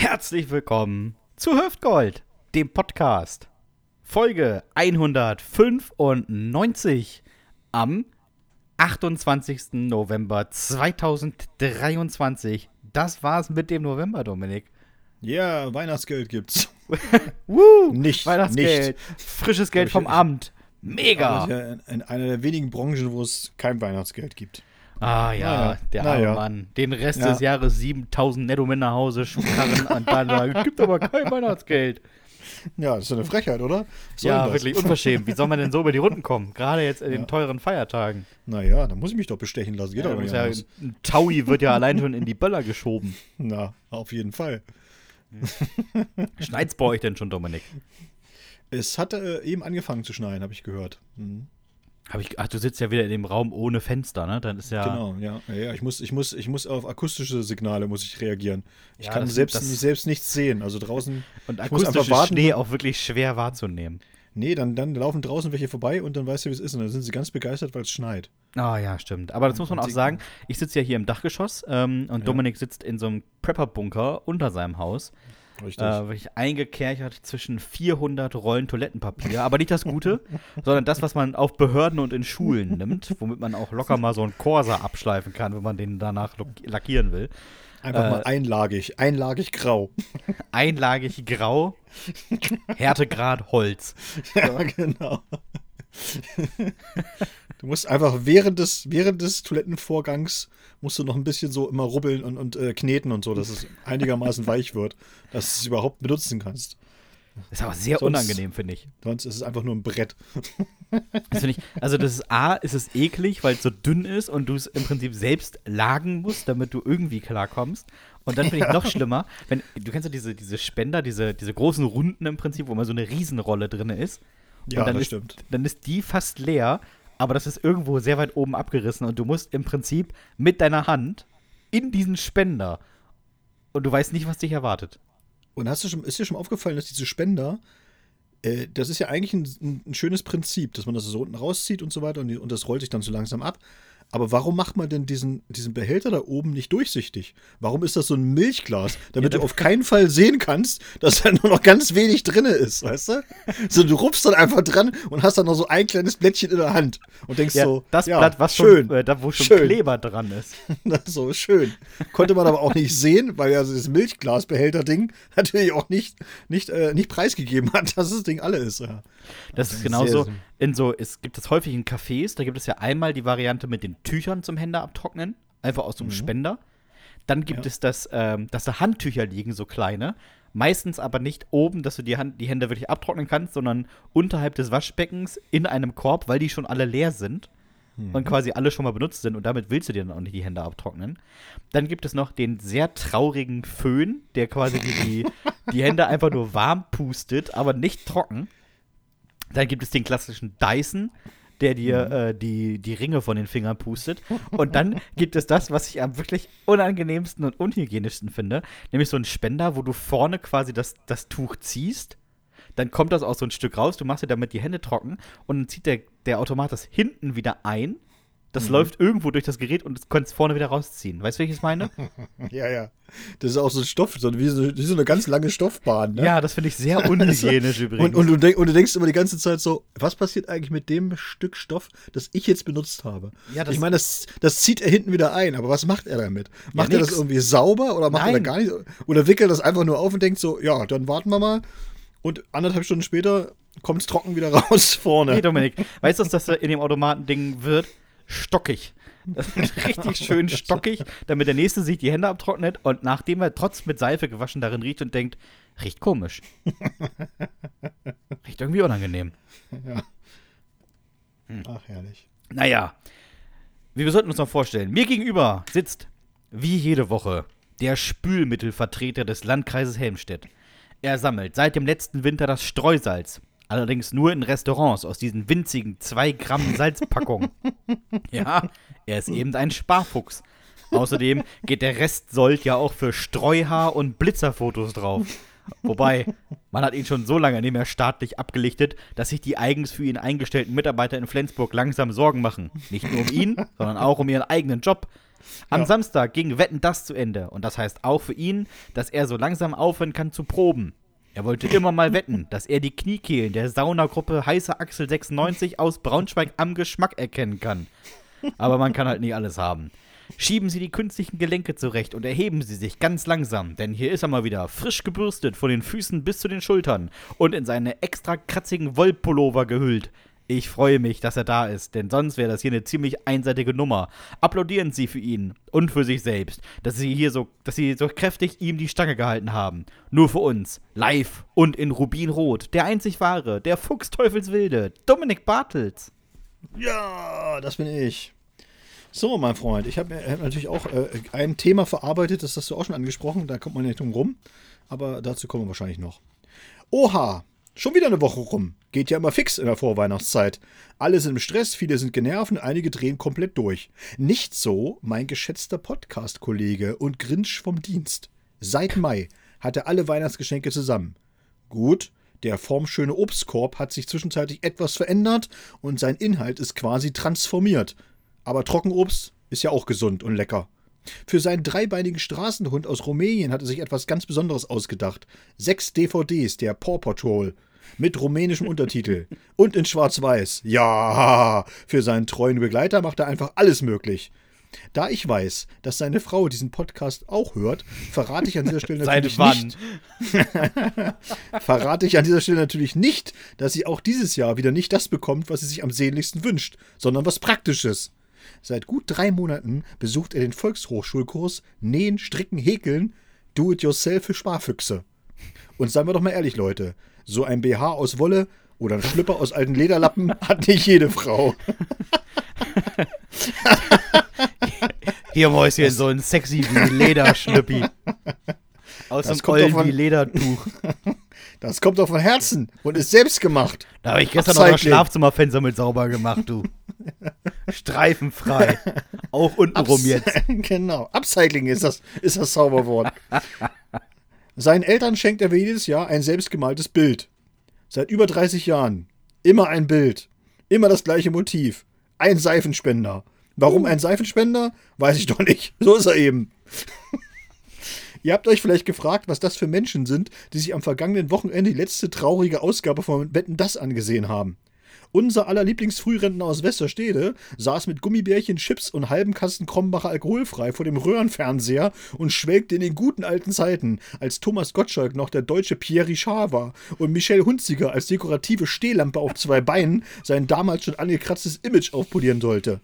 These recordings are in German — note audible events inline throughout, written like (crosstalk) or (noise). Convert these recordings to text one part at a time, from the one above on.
Herzlich willkommen zu Hüftgold, dem Podcast. Folge 195 am 28. November 2023. Das war's mit dem November, Dominik. Ja, Weihnachtsgeld gibt's. (laughs) Woo! Nicht, Weihnachtsgeld, frisches Geld vom Amt. Mega. ja in, in einer der wenigen Branchen, wo es kein Weihnachtsgeld gibt. Ah ja, Naja, der arme naja. Mann. Den Rest Ja. des Jahres 7000 netto mit nach Hause dann sagen, es gibt aber kein (laughs) Weihnachtsgeld. Ja, das ist eine Frechheit, oder? Ja, wirklich unverschämt. Wie soll man denn so über die Runden kommen? Gerade jetzt in den Ja. teuren Feiertagen. Naja, da muss ich mich doch bestechen lassen. Geht Ja, doch da nicht ja, ein Taui wird ja allein schon in die Böller geschoben. Na, auf jeden Fall. Schneit's bei euch denn schon, Dominik? Es hatte äh, eben angefangen zu schneien, habe ich gehört. Mhm. Hab ich, ach, du sitzt ja wieder in dem Raum ohne Fenster, ne? Dann ist ja. Genau, ja. ja, ich, muss, ich, muss, ich muss auf akustische Signale muss ich reagieren. Ich Ja, kann das- selbst, das- nicht, selbst nichts sehen. Also draußen. Und akustisch warten. Schnee auch wirklich schwer wahrzunehmen. Nee, dann, dann laufen draußen welche vorbei und dann weißt du, wie es ist. Und dann sind sie ganz begeistert, weil es schneit. Ah ja, stimmt. Aber das muss man auch sagen. Ich sitze ja hier im Dachgeschoss ähm, und Ja. Dominik sitzt in so einem Prepper-Bunker unter seinem Haus. Richtig. Äh, wirklich eingekerchert zwischen 400 Rollen Toilettenpapier. Aber nicht das Gute, (laughs) sondern das, was man auf Behörden und in Schulen nimmt, womit man auch locker mal so einen Corsa abschleifen kann, wenn man den danach lackieren will. Einfach äh, mal einlagig. Einlagig grau. (laughs) Einlagig grau, Härtegrad Holz. (laughs) Ja, genau. Du musst einfach während des, während des Toilettenvorgangs musst du noch ein bisschen so immer rubbeln und, und äh, kneten und so, dass es einigermaßen weich wird, dass du es überhaupt benutzen kannst. Ist aber sehr Sonst- unangenehm, finde ich. Sonst ist es einfach nur ein Brett. Das ich. Also, das ist A, ist es eklig, weil es so dünn ist und du es im Prinzip selbst lagen musst, damit du irgendwie klarkommst. Und dann finde ich noch schlimmer, wenn, du kennst ja diese, diese Spender, diese, diese großen Runden im Prinzip, wo immer so eine Riesenrolle drin ist. Ja, das ist, stimmt. Dann ist die fast leer, aber das ist irgendwo sehr weit oben abgerissen und du musst im Prinzip mit deiner Hand in diesen Spender und du weißt nicht, was dich erwartet. Und hast du schon, ist dir schon aufgefallen, dass diese Spender, äh, das ist ja eigentlich ein, ein, ein schönes Prinzip, dass man das so unten rauszieht und so weiter und, die, und das rollt sich dann so langsam ab. Aber warum macht man denn diesen, diesen Behälter da oben nicht durchsichtig? Warum ist das so ein Milchglas? Damit Ja, du auf keinen Fall sehen kannst, dass da nur noch ganz wenig drin ist, weißt du? So, du rupfst dann einfach dran und hast dann noch so ein kleines Blättchen in der Hand und denkst Ja, so, das ja, Blatt, was schön, schon, äh, da, wo schon schön. Kleber dran (laughs) ist. so schön. Konnte man aber auch nicht sehen, weil ja das Milchglasbehälter-Ding natürlich auch nicht, nicht, äh, nicht preisgegeben hat, dass das Ding alle ist. Ja. Das ist Sehr, genauso sehr- in so, es gibt es häufig in Cafés, da gibt es ja einmal die Variante mit den Tüchern zum Hände abtrocknen, einfach aus so einem Spender. Dann gibt Mhm. Ja. es das, ähm, dass da Handtücher liegen, so kleine. Meistens aber nicht oben, dass du die, Hand, die Hände wirklich abtrocknen kannst, sondern unterhalb des Waschbeckens in einem Korb, weil die schon alle leer sind Mhm. und quasi alle schon mal benutzt sind und damit willst du dir dann auch nicht die Hände abtrocknen. Dann gibt es noch den sehr traurigen Föhn, der quasi die, die Hände einfach nur warm pustet, aber nicht trocken. Dann gibt es den klassischen Dyson, der dir äh, die, die Ringe von den Fingern pustet. Und dann (laughs) gibt es das, was ich am wirklich unangenehmsten und unhygienischsten finde, nämlich so ein Spender, wo du vorne quasi das, das Tuch ziehst. Dann kommt das auch so ein Stück raus, du machst dir damit die Hände trocken und dann zieht der, der Automat das hinten wieder ein. Das läuft irgendwo durch das Gerät und du kannst vorne wieder rausziehen. Weißt du, wie ich es meine? (laughs) ja, ja. Das ist auch so ein Stoff, so wie so, wie so eine ganz lange Stoffbahn. Ne? Ja, das finde ich sehr (laughs) unhygienisch übrigens. Und, und, du denk, und du denkst immer die ganze Zeit so, was passiert eigentlich mit dem Stück Stoff, das ich jetzt benutzt habe? Ja, das- ich meine, das, das zieht er hinten wieder ein, aber was macht er damit? Macht er das irgendwie sauber oder macht er Nein. da gar nicht? Oder wickelt das einfach nur auf und denkt so, ja, dann warten wir mal. Und anderthalb Stunden später kommt es trocken wieder (laughs) raus vorne. Nee, Dominik, weißt du, was das in dem Automatending wird? Stockig. Das (laughs) wird richtig schön stockig, damit der Nächste sich die Hände abtrocknet und nachdem er trotz mit Seife gewaschen darin riecht und denkt, riecht komisch. (laughs) riecht irgendwie unangenehm. Ja. Ach, herrlich. Naja, wir sollten uns noch vorstellen. Mir gegenüber sitzt, wie jede Woche, der Spülmittelvertreter des Landkreises Helmstedt. Er sammelt seit dem letzten Winter das Streusalz. Allerdings nur in Restaurants aus diesen winzigen 2 Gramm (laughs) Salzpackungen. ja, er ist eben ein Sparfuchs. Außerdem geht der Restsold ja auch für Streuhaar und Blitzerfotos drauf. Wobei, man hat ihn schon so lange nicht mehr staatlich abgelichtet, dass sich die eigens für ihn eingestellten Mitarbeiter in Flensburg langsam Sorgen machen. Nicht nur um ihn, sondern auch um ihren eigenen Job. Am Ja. Samstag ging Wetten das zu Ende. Und das heißt auch für ihn, dass er so langsam aufhören kann zu proben. Er wollte immer mal wetten, dass er die Kniekehlen der Saunagruppe Heiße Axel 96 aus Braunschweig am Geschmack erkennen kann. Aber man kann halt nicht alles haben. Schieben Sie die künstlichen Gelenke zurecht und erheben Sie sich ganz langsam, denn hier ist er mal wieder frisch gebürstet von den Füßen bis zu den Schultern und in seine extra kratzigen Wollpullover gehüllt. Ich freue mich, dass er da ist, denn sonst wäre das hier eine ziemlich einseitige Nummer. Applaudieren Sie für ihn und für sich selbst, dass Sie hier so, dass Sie so kräftig ihm die Stange gehalten haben. Nur für uns, live und in Rubinrot, der einzig wahre, der Fuchsteufelswilde, Dominik Bartels. Ja, das bin ich. So, mein Freund, ich habe hab natürlich auch äh, ein Thema verarbeitet, das hast du auch schon angesprochen, da kommt man nicht drum rum, aber dazu kommen wir wahrscheinlich noch. Oha, schon wieder eine Woche rum. Geht ja immer fix in der Vorweihnachtszeit. Alle sind im Stress, viele sind genervt und einige drehen komplett durch. Nicht so mein geschätzter Podcast-Kollege und Grinch vom Dienst. Seit Mai hat er alle Weihnachtsgeschenke zusammen. Gut, der formschöne Obstkorb hat sich zwischenzeitlich etwas verändert und sein Inhalt ist quasi transformiert. Aber Trockenobst ist ja auch gesund und lecker. Für seinen dreibeinigen Straßenhund aus Rumänien hat er sich etwas ganz Besonderes ausgedacht. Sechs DVDs der Paw Patrol mit rumänischem Untertitel und in Schwarz-Weiß. Ja, für seinen treuen Begleiter macht er einfach alles möglich. Da ich weiß, dass seine Frau diesen Podcast auch hört, verrate ich an dieser Stelle natürlich nicht, (laughs) verrate ich an dieser Stelle natürlich nicht, dass sie auch dieses Jahr wieder nicht das bekommt, was sie sich am sehnlichsten wünscht, sondern was Praktisches. Seit gut drei Monaten besucht er den Volkshochschulkurs Nähen, Stricken, Häkeln, Do-it-yourself für Sparfüchse. Und seien wir doch mal ehrlich, Leute, so ein BH aus Wolle oder ein Schlüpper aus alten Lederlappen (laughs) hat nicht jede Frau. (laughs) Hier, Mäuschen, so ein sexy wie Lederschnüppi. (laughs) Aus Das dem Ollen wie Ledertuch. Das kommt doch von Herzen und ist selbst gemacht. Da habe ich gestern noch das. Schlafzimmerfenster mit sauber gemacht, du. Streifenfrei. Auch untenrum jetzt. genau. Upcycling ist das, ist das Zauberwort. Seinen Eltern schenkt er jedes Jahr ein selbstgemaltes Bild. Seit über 30 Jahren. Immer ein Bild. Immer das gleiche Motiv. Ein Seifenspender. Warum ein Seifenspender? Weiß ich doch nicht. So ist er eben. (laughs) Ihr habt euch vielleicht gefragt, was das für Menschen sind, die sich am vergangenen Wochenende die letzte traurige Ausgabe von Wetten das angesehen haben. Unser aller Lieblingsfrührentner aus Westerstede saß mit Gummibärchen, Chips und halben Kasten Krombacher alkoholfrei vor dem Röhrenfernseher und schwelgte in den guten alten Zeiten, als Thomas Gottschalk noch der deutsche Pierre Richard war und Michelle Hunziker als dekorative Stehlampe auf zwei Beinen sein damals schon angekratztes Image aufpolieren sollte.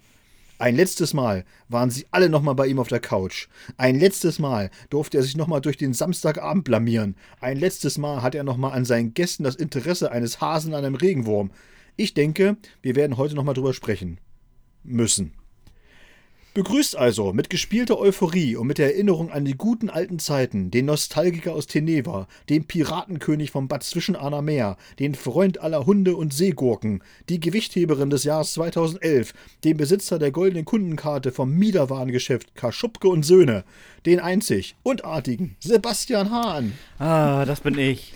Ein letztes Mal waren sie alle nochmal bei ihm auf der Couch. Ein letztes Mal durfte er sich nochmal durch den Samstagabend blamieren. Ein letztes Mal hat er nochmal an seinen Gästen das Interesse eines Hasen an einem Regenwurm. Ich denke, wir werden heute nochmal drüber sprechen. Müssen. Begrüßt also mit gespielter Euphorie und mit der Erinnerung an die guten alten Zeiten den Nostalgiker aus Teneva, den Piratenkönig vom Bad Zwischenahner Meer, den Freund aller Hunde und Seegurken, die Gewichtheberin des Jahres 2011, den Besitzer der goldenen Kundenkarte vom Miederwarengeschäft Kaschubke und Söhne, den einzig und artigen Sebastian Hahn. Ah, das bin ich.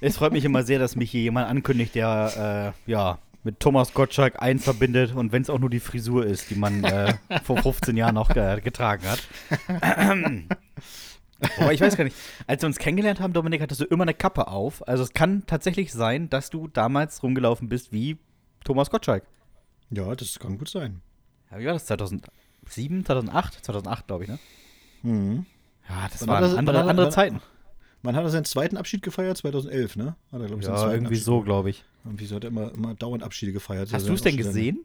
Es freut mich immer sehr, dass mich hier jemand ankündigt, der, äh, ja, mit Thomas Gottschalk eins verbindet und wenn es auch nur die Frisur ist, die man äh, vor 15 Jahren noch äh, getragen hat. Aber ich weiß gar nicht, als wir uns kennengelernt haben, Dominik, hattest du immer eine Kappe auf. Also es kann tatsächlich sein, dass du damals rumgelaufen bist wie Thomas Gottschalk. Ja, das kann gut sein. Ja, wie war das? 2007, 2008? 2008, glaube ich, ne? Mhm. Ja, das waren er- andere, er- andere Zeiten. Wann hat er seinen zweiten Abschied gefeiert? 2011, ne? Hat er, glaub ich, seinen Ja, zweiten irgendwie Abschied so, glaube ich. Irgendwie so hat er immer, immer dauernd Abschiede gefeiert. Hast du es denn seine- gesehen?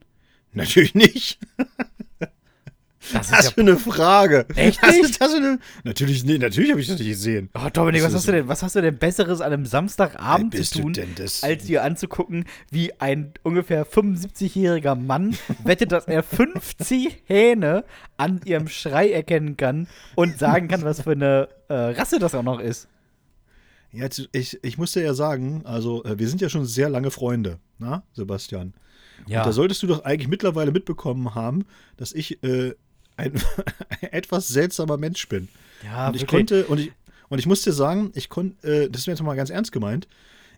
Natürlich nicht. (laughs) Das Was für eine Frage. Echt nicht? ist das für eine. Natürlich, nee, natürlich habe ich das nicht gesehen. Oh, Dominik, was Das hast du denn, was hast du denn Besseres an einem Samstagabend zu tun, das? als dir anzugucken, wie ein ungefähr 75-jähriger Mann (laughs) wettet, dass er 50 Hähne an ihrem Schrei erkennen kann und sagen kann, was für eine äh, Rasse das auch noch ist. Ja, jetzt, ich, ich muss dir ja sagen, also äh, wir sind ja schon sehr lange Freunde, na, Sebastian? Und da solltest du doch eigentlich mittlerweile mitbekommen haben, dass ich äh, ein, ein (laughs) etwas seltsamer Mensch bin. ja und ich wirklich. konnte, und ich, und ich muss dir sagen, ich konnte, äh, das ist mir jetzt mal ganz ernst gemeint,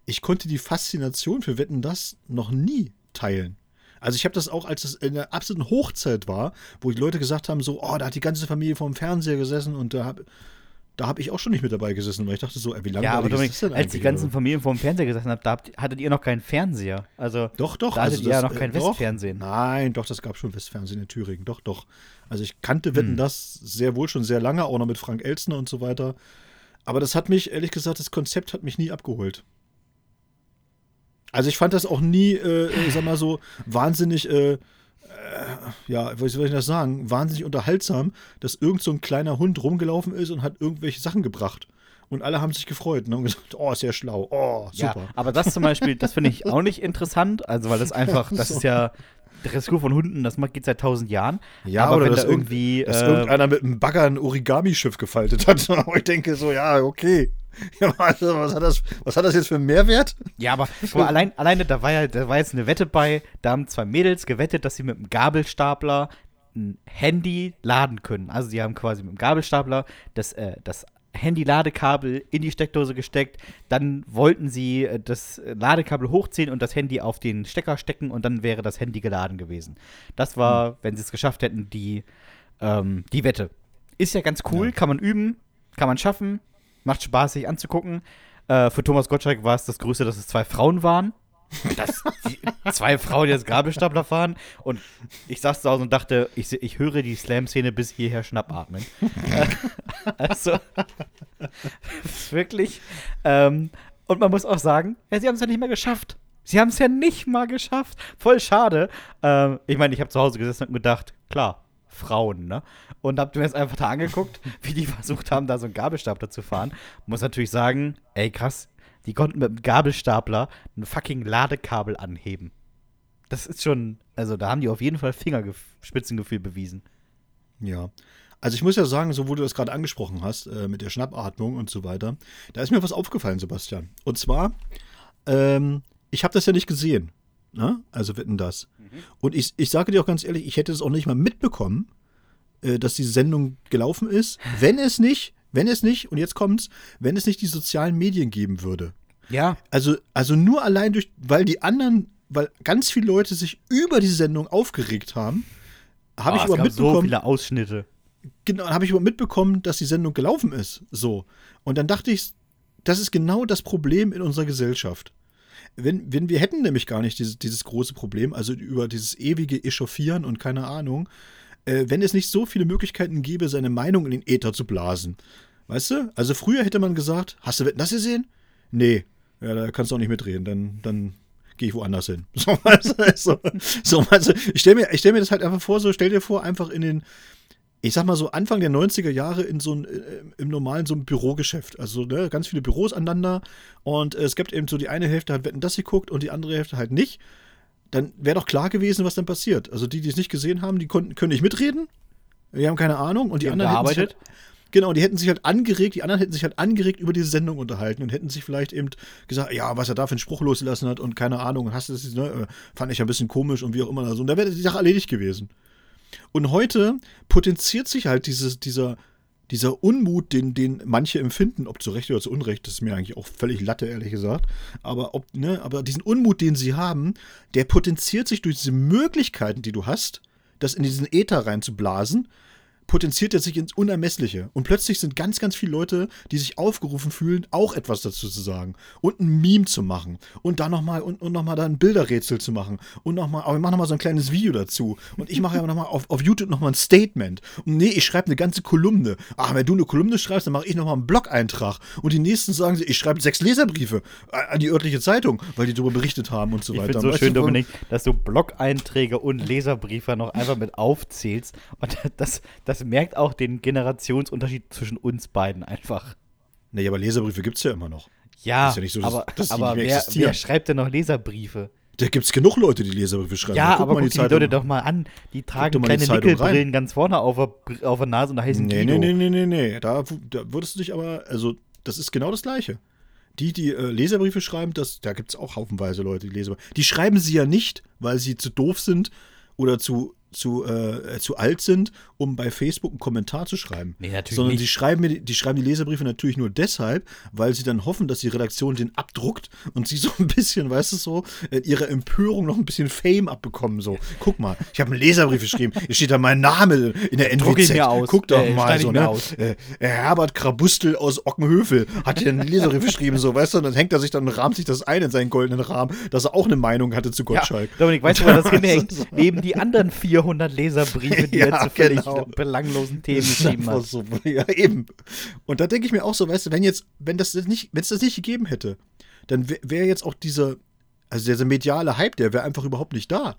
ich konnte die Faszination für Wetten das noch nie teilen. Also ich habe das auch, als es in der absoluten Hochzeit war, wo die Leute gesagt haben, so, oh, da hat die ganze Familie vorm Fernseher gesessen und da habe da hab ich auch schon nicht mit dabei gesessen, weil ich dachte so, ey, wie lange Ja, aber Dominik, ist das denn als die ganzen oder? Familien vor dem Fernseher gesessen habt, da habt, hattet ihr noch keinen Fernseher. Also Doch, doch. Da hattet ihr ja das, noch kein äh, doch. Westfernsehen. Nein, doch, das gab schon Westfernsehen in Thüringen. Doch, doch. Also ich kannte Wetten Hm. das sehr wohl schon sehr lange, auch noch mit Frank Elstner und so weiter. Aber das hat mich, ehrlich gesagt, das Konzept hat mich nie abgeholt. Also ich fand das auch nie, äh, äh, sag mal so, wahnsinnig, äh, ja, wie soll ich das sagen, wahnsinnig unterhaltsam, dass irgend so ein kleiner Hund rumgelaufen ist und hat irgendwelche Sachen gebracht. Und alle haben sich gefreut und haben gesagt, oh, sehr schlau, oh, super. Ja, aber das zum Beispiel, das finde ich (laughs) auch nicht interessant, also weil das einfach, das ist ja (laughs) Dressur von Hunden, das geht seit tausend Jahren. Ja, aber oder wenn da irgendwie, dass äh, irgendeiner mit einem Bagger ein Origami-Schiff gefaltet hat. (laughs) Und ich denke so, ja, okay. (laughs) Ja, also, was, hat das, was hat das jetzt für einen Mehrwert? Ja, aber, guck mal, allein, alleine, da war ja, da war jetzt eine Wette bei, da haben zwei Mädels gewettet, dass sie mit einem Gabelstapler ein Handy laden können. Also sie haben quasi mit dem Gabelstapler das, äh, das Handy-Ladekabel in die Steckdose gesteckt, dann wollten sie äh, das Ladekabel hochziehen und das Handy auf den Stecker stecken und dann wäre das Handy geladen gewesen. Das war, wenn sie es geschafft hätten, die, ähm, die Wette. Ist ja ganz cool, Ja. kann man üben, kann man schaffen, macht Spaß, sich anzugucken. Äh, für Thomas Gottschalk war es das Größte, dass es zwei Frauen waren. Das, die, zwei Frauen, jetzt Gabelstapler fahren. Und ich saß zu Hause und dachte, ich, ich höre die Slam-Szene bis hierher schnappatmen. (laughs) Also, wirklich. Ähm, und man muss auch sagen, ja, sie haben es ja nicht mehr geschafft. Sie haben es ja nicht mal geschafft. Voll schade. Ähm, ich meine, ich habe zu Hause gesessen und gedacht, klar, Frauen, ne? Und hab mir jetzt einfach da angeguckt, wie die versucht haben, da so einen Gabelstapler zu fahren. Muss natürlich sagen, ey, krass, die konnten mit dem Gabelstapler ein fucking Ladekabel anheben. Das ist schon, also da haben die auf jeden Fall Fingerspitzengefühl bewiesen. Ja. Also ich muss ja sagen, so wo du das gerade angesprochen hast, äh, mit der Schnappatmung und so weiter, da ist mir was aufgefallen, Sebastian. Und zwar, ähm, ich habe das ja nicht gesehen. Ne? Also wetten das. Und ich, ich sage dir auch ganz ehrlich, ich hätte es auch nicht mal mitbekommen, äh, dass diese Sendung gelaufen ist, wenn es nicht, wenn es nicht, und jetzt kommt's, wenn es nicht die sozialen Medien geben würde. Ja. Also, also nur allein durch, weil die anderen, weil ganz viele Leute sich über diese Sendung aufgeregt haben, habe ich Oh, es aber gab mitbekommen. so viele Ausschnitte. Genau, habe ich aber mitbekommen, dass die Sendung gelaufen ist. So. Und dann dachte ich, das ist genau das Problem in unserer Gesellschaft. Wenn, wenn wir hätten nämlich gar nicht dieses, dieses große Problem, also über dieses ewige Echauffieren und keine Ahnung, äh, wenn es nicht so viele Möglichkeiten gäbe, seine Meinung in den Äther zu blasen. Weißt du? Also früher hätte man gesagt, hast du Wetten, das gesehen? Nee, ja, da kannst du auch nicht mitreden, dann, dann gehe ich woanders hin. (laughs) So, du, so, so, weißt du, ich stelle mir, stell mir das halt einfach vor, so stell dir vor, einfach in den, ich sag mal so Anfang der 90er Jahre in so ein, äh, im normalen so ein Bürogeschäft. Also ne, ganz viele Büros aneinander und äh, es gibt eben so die eine Hälfte hat Wetten das geguckt und die andere Hälfte halt nicht. Dann wäre doch klar gewesen, was dann passiert. Also die, die es nicht gesehen haben, die konnten, können nicht mitreden. Die haben keine Ahnung und die, Die haben anderen hätten sich gearbeitet. halt, Genau, die hätten sich halt angeregt, die anderen hätten sich halt angeregt über diese Sendung unterhalten und hätten sich vielleicht eben gesagt, ja, was er da für einen Spruch losgelassen hat und keine Ahnung, und hast du das, ne, äh, fand ich ein bisschen komisch und wie auch immer. Also, und da wäre die Sache erledigt gewesen. Und heute potenziert sich halt dieses, dieser, dieser Unmut, den, den manche empfinden, ob zu Recht oder zu Unrecht, das ist mir eigentlich auch völlig Latte, ehrlich gesagt. Aber, ob, ne, aber diesen Unmut, den sie haben, der potenziert sich durch diese Möglichkeiten, die du hast, das in diesen Äther reinzublasen, potenziert er sich ins Unermessliche. Und plötzlich sind ganz, ganz viele Leute, die sich aufgerufen fühlen, auch etwas dazu zu sagen. Und ein Meme zu machen. Und dann nochmal und, und noch mal da ein Bilderrätsel zu machen. Und nochmal, aber ich mache nochmal so ein kleines Video dazu. Und ich mache ja nochmal auf, auf YouTube nochmal ein Statement. Und nee, ich schreibe eine ganze Kolumne. Ach, wenn du eine Kolumne schreibst, dann mache ich nochmal einen Blog-Eintrag. Und die nächsten sagen sie, ich schreibe sechs Leserbriefe an die örtliche Zeitung, weil die darüber berichtet haben und so Ich weiter. finde so schön, du, Dominik, dass du Blog-Einträge und Leserbriefe noch einfach mit aufzählst. Und (laughs) das, das merkt auch den Generationsunterschied zwischen uns beiden einfach. Nee, aber Leserbriefe gibt es ja immer noch. Ja, Ist ja nicht so, dass- aber, dass die aber wer, wer schreibt denn noch Leserbriefe? Da gibt es genug Leute, die Leserbriefe schreiben. Ja, Guck aber guck die Leute doch mal an. Die tragen die kleine Nickelbrillen ganz vorne auf der, auf der Nase und da heißen Nee, Guido. nee, nee, nee, nee, nee. Da, da würdest du dich aber, also, das ist genau das Gleiche. Die, die äh, Leserbriefe schreiben, das, da gibt es auch haufenweise Leute, die Leserbriefe. Die schreiben sie ja nicht, weil sie zu doof sind oder zu, zu, äh, zu alt sind, um bei Facebook einen Kommentar zu schreiben. Nee, natürlich Sondern nicht. die schreiben, mir, die die schreiben die Leserbriefe natürlich nur deshalb, weil sie dann hoffen, dass die Redaktion den abdruckt und sie so ein bisschen, weißt du so, in ihrer Empörung noch ein bisschen Fame abbekommen. So, guck mal, ich habe einen Leserbrief geschrieben, hier steht da mein Name in der Druck NWZ. mir aus. Guck doch Äh, mal so, ne? aus. Äh, Herbert Krabustel aus Ockenhövel hat hier einen Leserbrief geschrieben, so, weißt du, und dann hängt er sich dann und rahmt sich das ein in seinen goldenen Rahmen, dass er auch eine Meinung hatte zu Ja, Gottschalk. Dominik, weißt du, wo das (laughs) hinhängt? Neben die anderen 400 Leserbriefe, die (laughs) Ja, er zu völlig genau. belanglosen Themen geschrieben hat. so, (laughs) ja, eben. Und da denke ich mir auch so, weißt du, wenn jetzt, wenn das nicht, wenn es das nicht gegeben hätte, dann wäre wär jetzt auch dieser, also dieser mediale Hype, der wäre einfach überhaupt nicht da.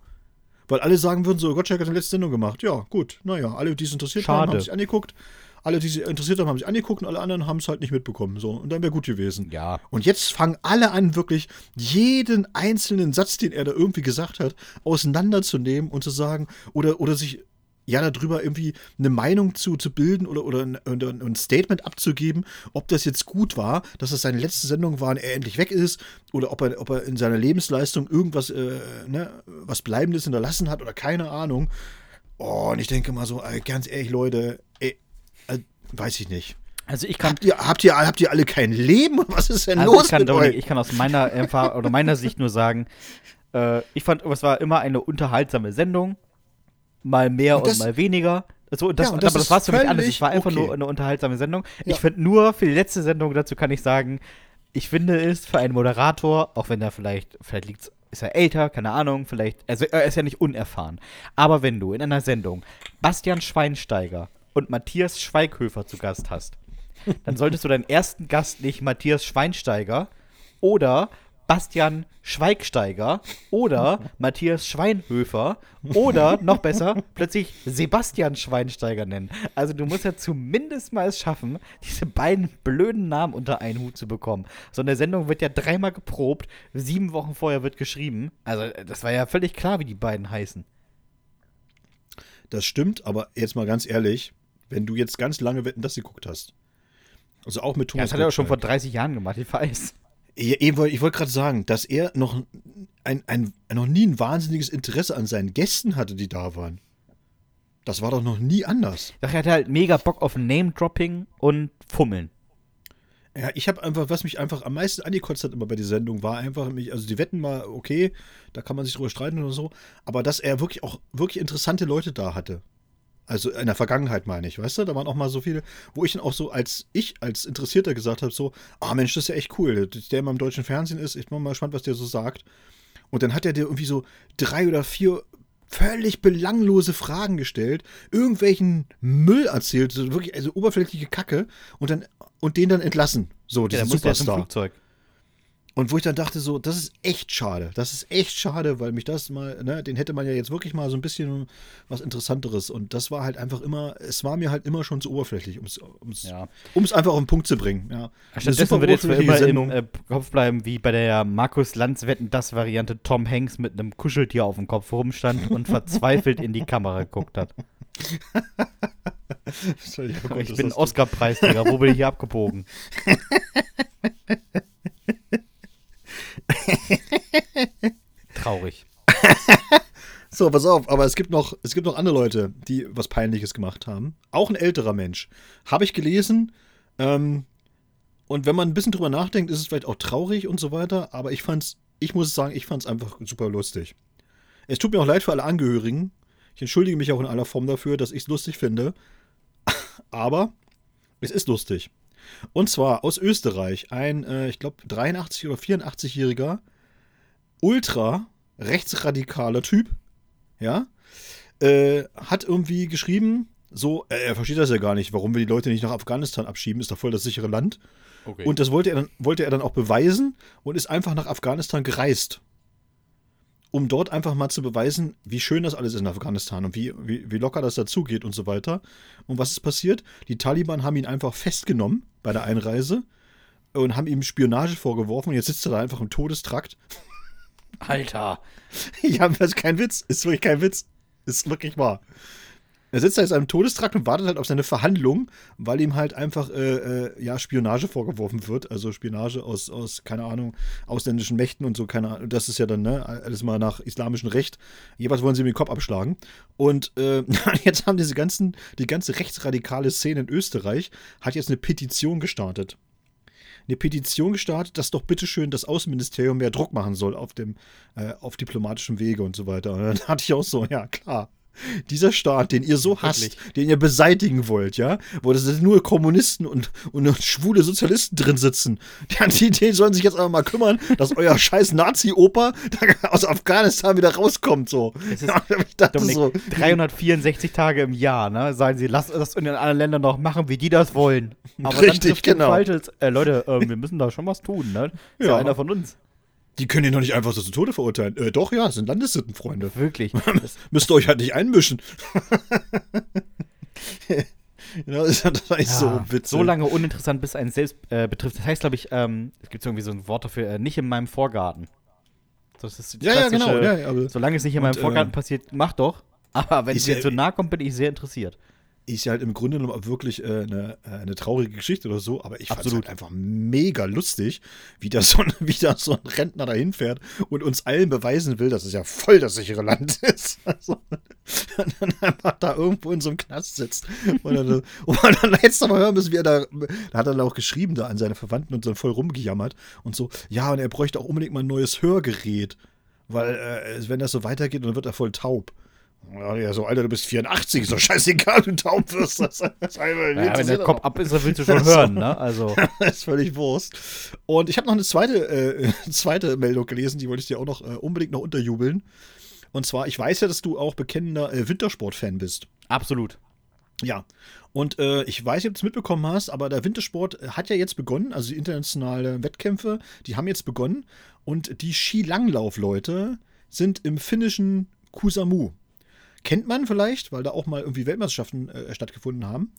Weil alle sagen würden so, Gottschalk hat eine letzte Sendung gemacht. Ja, gut, naja, alle, die es interessiert haben, Schade. haben sich angeguckt. Alle, die sich interessiert haben, haben sich angeguckt und alle anderen haben es halt nicht mitbekommen. So, und dann wäre gut gewesen. Ja. Und jetzt fangen alle an, wirklich jeden einzelnen Satz, den er da irgendwie gesagt hat, auseinanderzunehmen und zu sagen, oder, oder sich ja darüber irgendwie eine Meinung zu, zu bilden oder, oder ein, oder ein Statement abzugeben, ob das jetzt gut war, dass es seine letzte Sendung war und er endlich weg ist, oder ob er, ob er in seiner Lebensleistung irgendwas, äh, ne, was Bleibendes hinterlassen hat oder keine Ahnung. Oh, und ich denke mal so, ganz ehrlich, Leute, ey, äh, weiß ich nicht. Also ich kann, Habt ihr, habt, ihr, habt ihr alle kein Leben? (laughs) Was ist denn also los ich kann, mit euch? ich kann aus meiner Erfahrung oder meiner Sicht nur sagen, äh, ich fand, es war immer eine unterhaltsame Sendung. Mal mehr Und und, mal weniger. So, das, Ja, und das aber das war für mich alles. Es war einfach okay. nur eine unterhaltsame Sendung. Ja. Ich finde nur für die letzte Sendung, dazu kann ich sagen, ich finde es für einen Moderator, auch wenn er vielleicht, vielleicht liegt's, ist er älter, keine Ahnung, vielleicht, also er ist ja nicht unerfahren. Aber wenn du in einer Sendung Bastian Schweinsteiger und Matthias Schweighöfer zu Gast hast, dann solltest du deinen ersten Gast nicht Matthias Schweinsteiger oder Bastian Schweigsteiger oder Matthias Schweinhöfer oder noch besser plötzlich Sebastian Schweinsteiger nennen. Also du musst ja zumindest mal es schaffen, diese beiden blöden Namen unter einen Hut zu bekommen. So eine Sendung wird ja dreimal geprobt, sieben Wochen vorher wird geschrieben. Also das war ja völlig klar, wie die beiden heißen. Das stimmt, aber jetzt mal ganz ehrlich, wenn du jetzt ganz lange Wetten, das geguckt hast, also auch mit Ja, Thomas das hat er auch schon vor Gottschalk. 30 Jahren gemacht, ich weiß. Ja, ich wollte wollt gerade sagen, dass er noch, ein, ein, noch nie ein wahnsinniges Interesse an seinen Gästen hatte, die da waren. Das war doch noch nie anders. Doch, er hatte halt mega Bock auf Name-Dropping und Fummeln. Ja, ich habe einfach, was mich einfach am meisten angekotzt hat immer bei der Sendung, war einfach, mich, also die Wetten mal okay, da kann man sich drüber streiten oder so, aber dass er wirklich auch wirklich interessante Leute da hatte. Also in der Vergangenheit meine ich, weißt du, da waren auch mal so viele, wo ich dann auch so als ich, als Interessierter gesagt habe, so, ah Mensch, das ist ja echt cool, der immer im deutschen Fernsehen ist, ich bin mal gespannt, was der so sagt. Und dann hat er dir irgendwie so drei oder vier völlig belanglose Fragen gestellt, irgendwelchen Müll erzählt, so wirklich, also oberflächliche Kacke und dann und den dann entlassen. So, diesen ja Superstar. Und wo ich dann dachte, so, das ist echt schade. Das ist echt schade, weil mich das mal, ne, den hätte man ja jetzt wirklich mal so ein bisschen was Interessanteres. Und das war halt einfach immer, es war mir halt immer schon zu oberflächlich, um es Ja. einfach auf den Punkt zu bringen. Ja. Stattdessen wird jetzt immer im äh, Kopf bleiben, wie bei der Markus Lanz Wetten das Variante Tom Hanks mit einem Kuscheltier auf dem Kopf rumstand und verzweifelt in die Kamera geguckt hat. (laughs) Ich bin Oscar-Preisträger, wo bin ich hier abgebogen? (laughs) (laughs) Traurig. So, pass auf, aber es gibt noch, es gibt noch andere Leute, die was Peinliches gemacht haben. Auch ein älterer Mensch. Habe ich gelesen. Ähm, und wenn man ein bisschen drüber nachdenkt, ist es vielleicht auch traurig und so weiter. Aber ich fand's, ich muss sagen, ich fand's einfach super lustig. Es tut mir auch leid für alle Angehörigen. Ich entschuldige mich auch in aller Form dafür, dass ich es lustig finde. (laughs) Aber es ist lustig. Und zwar aus Österreich ein, äh, ich glaube, 83- oder 84-jähriger, ultra rechtsradikaler Typ, ja, äh, hat irgendwie geschrieben, so, äh, er versteht das ja gar nicht, warum wir die Leute nicht nach Afghanistan abschieben, ist doch voll das sichere Land. Okay. Und das wollte er, dann, wollte er dann auch beweisen und ist einfach nach Afghanistan gereist. Um dort einfach mal zu beweisen, wie schön das alles ist in Afghanistan und wie, wie, wie locker das dazugeht und so weiter. Und was ist passiert? Die Taliban haben ihn einfach festgenommen bei der Einreise und haben ihm Spionage vorgeworfen und jetzt sitzt er da einfach im Todestrakt. Alter. (laughs) Ja, das ist kein Witz. Ist wirklich kein Witz. Ist wirklich wahr. Er sitzt da jetzt einem Todestrakt und wartet halt auf seine Verhandlung, weil ihm halt einfach äh, äh, ja, Spionage vorgeworfen wird. Also Spionage aus, aus, keine Ahnung, ausländischen Mächten und so, keine Ahnung. Das ist ja dann, ne, alles mal nach islamischem Recht. Jeweils wollen sie ihm den Kopf abschlagen. Und äh, (laughs) jetzt haben diese ganzen, die ganze rechtsradikale Szene in Österreich hat jetzt eine Petition gestartet eine Petition gestartet, dass doch bitteschön das Außenministerium mehr Druck machen soll auf dem, äh, auf diplomatischem Wege und so weiter. (laughs) Und dann hatte ich auch so, ja klar, (laughs) dieser Staat, den ihr so hasst, Wirklich? den ihr beseitigen wollt, ja, wo das nur Kommunisten und, und schwule Sozialisten drin sitzen, (laughs) die, die sollen sich jetzt aber mal kümmern, dass (laughs) euer scheiß Nazi-Opa aus Afghanistan wieder rauskommt, so. Es ist, ja, Dominik, so. 364 Tage im Jahr, ne, sagen sie, lasst das in den anderen Ländern noch machen, wie die das wollen. Aber Richtig, genau. Falsches, äh, Leute, äh, wir müssen da schon was tun, ne? Ist ja, ja einer von uns. Die können ihn doch nicht einfach so zu Tode verurteilen. Äh, doch, ja, sind Landessittenfreunde. Wirklich. (laughs) Müsst ihr euch halt nicht einmischen. (laughs) genau, das ist eigentlich ja, so witzig. So lange uninteressant, bis einen selbst äh, betrifft. Das heißt, glaube ich, ähm, es gibt irgendwie so ein Wort dafür, äh, nicht in meinem Vorgarten. Das ist ja, ja, genau. Ja, ja, solange es nicht in meinem und, Vorgarten äh, passiert, mach doch. (laughs) Aber wenn es mir zu nah kommt, bin ich sehr interessiert ist ja halt im Grunde genommen wirklich äh, eine, äh, eine traurige Geschichte oder so, aber ich fand es halt einfach mega lustig, wie da, so ein, (laughs) wie da so ein Rentner dahin fährt und uns allen beweisen will, dass es ja voll das sichere Land (laughs) ist. Also, (laughs) und dann einfach da irgendwo in so einem Knast sitzt. Und dann, und dann noch mal hören müssen, wie er da, da hat er dann auch geschrieben da an seine Verwandten und so voll rumgejammert und so, ja, und er bräuchte auch unbedingt mal ein neues Hörgerät, weil äh, wenn das so weitergeht, dann wird er voll taub. Ja, so, Alter, du bist 84, so scheißegal, du taub wirst. Das, das ja, wenn der Kopf ab ist, dann willst du (laughs) schon hören, ne? Also. (laughs) das ist völlig Wurst. Und ich habe noch eine zweite, äh, (laughs) zweite Meldung gelesen, die wollte ich dir auch noch äh, unbedingt noch unterjubeln. Und zwar, ich weiß ja, dass du auch bekennender äh, Wintersport-Fan bist. Absolut. Ja. Und äh, ich weiß nicht, ob du es mitbekommen hast, aber der Wintersport hat ja jetzt begonnen, also die internationalen Wettkämpfe, die haben jetzt begonnen. Und die Skilanglauf-Leute sind im finnischen Kusamu. Kennt man vielleicht, weil da auch mal irgendwie Weltmeisterschaften äh, stattgefunden haben.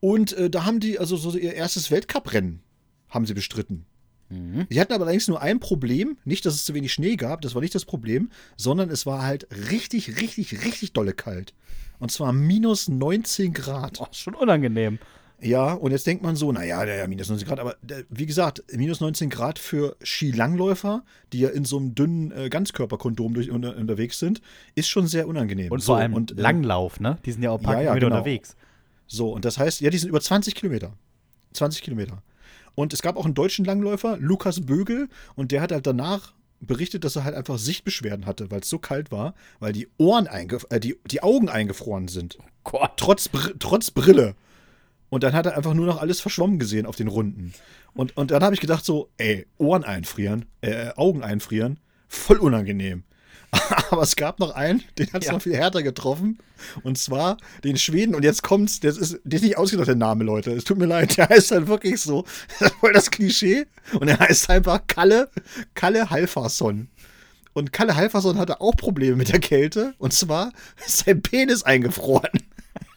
Und äh, da haben die also so ihr erstes Weltcuprennen haben sie bestritten. Mhm. Sie hatten aber allerdings nur ein Problem, nicht, dass es zu wenig Schnee gab, das war nicht das Problem, sondern es war halt richtig, richtig, richtig dolle kalt. Und zwar minus 19 Grad. Oh, schon unangenehm. Ja, und jetzt denkt man so, naja, ja, minus 19 Grad, aber wie gesagt, minus 19 Grad für Skilangläufer, die ja in so einem dünnen äh, Ganzkörperkondom durch, unter, unterwegs sind, ist schon sehr unangenehm. Und so, vor allem und, äh, Langlauf, ne? Die sind ja auch ein paar ja, ja, Kilometer genau. unterwegs. So, und das heißt, ja, die sind über 20 Kilometer. 20 Kilometer. Und es gab auch einen deutschen Langläufer, Lukas Bögel, und der hat halt danach berichtet, dass er halt einfach Sichtbeschwerden hatte, weil es so kalt war, weil die Ohren äh, die, die Augen eingefroren sind. Oh Gott. Trotz, Br trotz Brille. Und dann hat er einfach nur noch alles verschwommen gesehen auf den Runden. Und, und dann habe ich gedacht so, ey, Ohren einfrieren, äh, Augen einfrieren, voll unangenehm. (laughs) Aber es gab noch einen, den hat es ja. noch viel härter getroffen. Und zwar den Schweden. Und jetzt kommt's, das ist, das ist nicht ausgedacht, der Name, Leute. Es tut mir leid, (laughs) der heißt halt wirklich so. Das ist voll das Klischee. Und er heißt einfach Kalle, Kalle Halfarsson. Und Kalle Halfarsson hatte auch Probleme mit der Kälte. Und zwar (laughs) ist sein Penis eingefroren.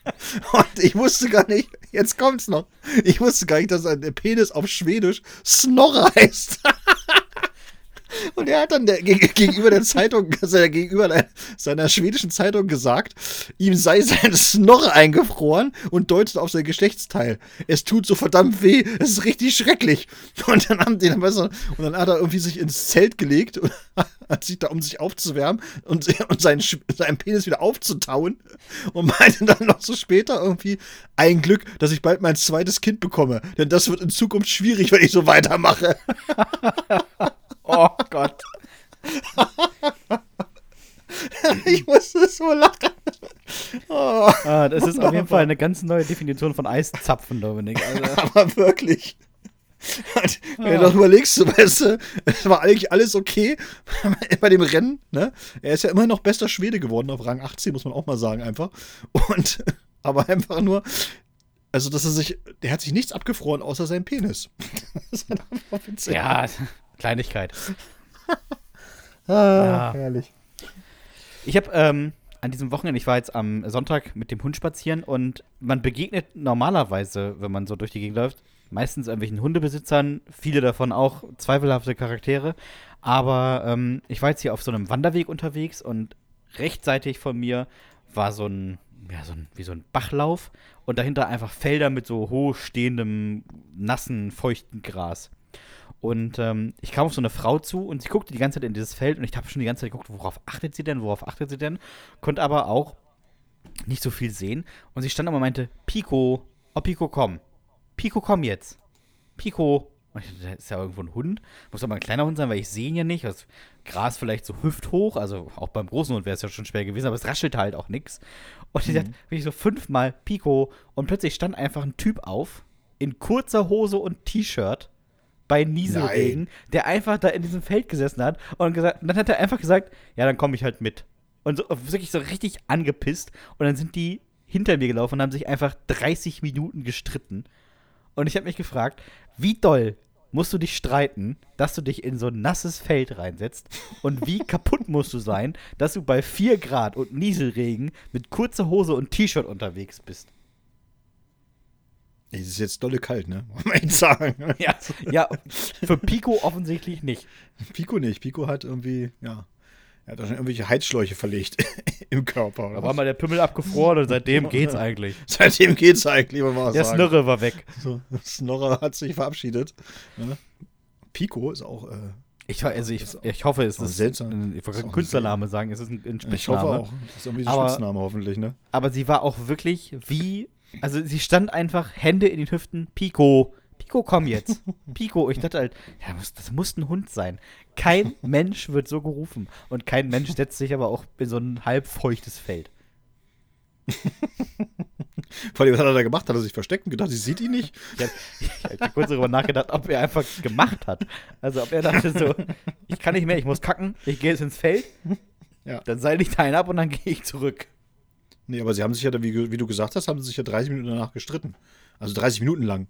(laughs) Und ich wusste gar nicht, jetzt kommt's noch. Ich wusste gar nicht, dass ein Penis auf Schwedisch Snorre heißt. (laughs) Und er hat dann der, (laughs) gegenüber der Zeitung, also gegenüber seiner schwedischen Zeitung gesagt, ihm sei sein Snorre eingefroren und deutet auf sein Geschlechtsteil. Es tut so verdammt weh, es ist richtig schrecklich. Und dann haben die weißt du, und dann hat er irgendwie sich ins Zelt gelegt und (laughs) hat sich da, um sich aufzuwärmen und, und seinen, seinen Penis wieder aufzutauen und meinte dann noch so später irgendwie, ein Glück, dass ich bald mein zweites Kind bekomme, denn das wird in Zukunft schwierig, wenn ich so weitermache. (laughs) Oh Gott. (laughs) ich musste so lachen. Oh. Ah, das ist auf jeden Fall eine ganz neue Definition von Eiszapfen, Dominik. Also. (laughs) Aber wirklich. Wenn du das überlegst, du weißt es war eigentlich alles okay (laughs) bei dem Rennen. Ne? Er ist ja immer noch bester Schwede geworden auf Rang 18, muss man auch mal sagen, einfach. Und, aber einfach nur, also, dass er sich, der hat sich nichts abgefroren außer sein Penis. Ja, Kleinigkeit. (laughs) ah, ja. herrlich. Ich habe ähm, an diesem Wochenende, ich war jetzt am Sonntag mit dem Hund spazieren und man begegnet normalerweise, wenn man so durch die Gegend läuft, meistens irgendwelchen Hundebesitzern, viele davon auch zweifelhafte Charaktere. Aber ähm, ich war jetzt hier auf so einem Wanderweg unterwegs und rechtzeitig von mir war so ein ja, so ein, wie so ein Bachlauf und dahinter einfach Felder mit so hochstehendem, nassen, feuchten Gras. Und ähm, ich kam auf so eine Frau zu und sie guckte die ganze Zeit in dieses Feld und ich habe schon die ganze Zeit geguckt, worauf achtet sie denn, worauf achtet sie denn? Konnte aber auch nicht so viel sehen. Und sie stand aber und meinte, Pico, oh Pico, komm. Pico, komm jetzt. Pico. Und ich dachte, das ist ja irgendwo ein Hund. Muss aber ein kleiner Hund sein, weil ich sehe ihn ja nicht. Das Gras vielleicht so hüfthoch. Also auch beim großen Hund wäre es ja schon schwer gewesen, aber es raschelte halt auch nichts. Und ich dachte, bin ich so fünfmal Pico und plötzlich stand einfach ein Typ auf in kurzer Hose und T-Shirt bei Nieselregen, der einfach da in diesem Feld gesessen hat und gesagt, dann hat er einfach gesagt, ja, dann komme ich halt mit. Und so wirklich so richtig angepisst und dann sind die hinter mir gelaufen und haben sich einfach 30 Minuten gestritten. Und ich habe mich gefragt, wie doll musst du dich streiten, dass du dich in so ein nasses Feld reinsetzt? Und wie (laughs) kaputt musst du sein, dass du bei 4 Grad und Nieselregen mit kurzer Hose und T-Shirt unterwegs bist? Es ist jetzt dolle kalt, ne? (laughs) Muss man echt sagen. Ja, ja, für Pico offensichtlich nicht. Pico nicht. Pico hat irgendwie, ja, er hat wahrscheinlich irgendwelche Heizschläuche verlegt (laughs) im Körper. Da war mal der Pimmel abgefroren und seitdem geht's eigentlich. (laughs) Seitdem geht's eigentlich, wenn man mal Der sagen. Snurre war weg. So, Snorre hat sich verabschiedet. Ja. Pico ist auch, äh, Ich, also ich, ich hoffe, es ist seltsam. ein, ich wollte einen Künstlername sagen, es ist ein, ein ich hoffe Spitzname. auch. Das ist irgendwie ein Aber- Spitzname hoffentlich, ne? Aber sie war auch wirklich wie, also sie stand einfach Hände in den Hüften, Pico, Pico, komm jetzt. (laughs) Pico, ich dachte halt, ja, das, muss ein Hund sein. Kein (laughs) Mensch wird so gerufen und kein Mensch (laughs) setzt sich aber auch in so ein halbfeuchtes Feld. Vor allem, was hat er da gemacht? Hat er sich versteckt und gedacht, sie sieht ihn nicht? Ich habe hab kurz darüber nachgedacht, ob er einfach gemacht hat. Also ob er dachte so, ich kann nicht mehr, ich muss kacken, ich gehe jetzt ins Feld, Ja. dann seile ich da einen ab und dann gehe ich zurück. Nee, aber sie haben sich ja, wie, wie du gesagt hast, haben sie sich ja 30 Minuten danach gestritten. Also 30 Minuten lang.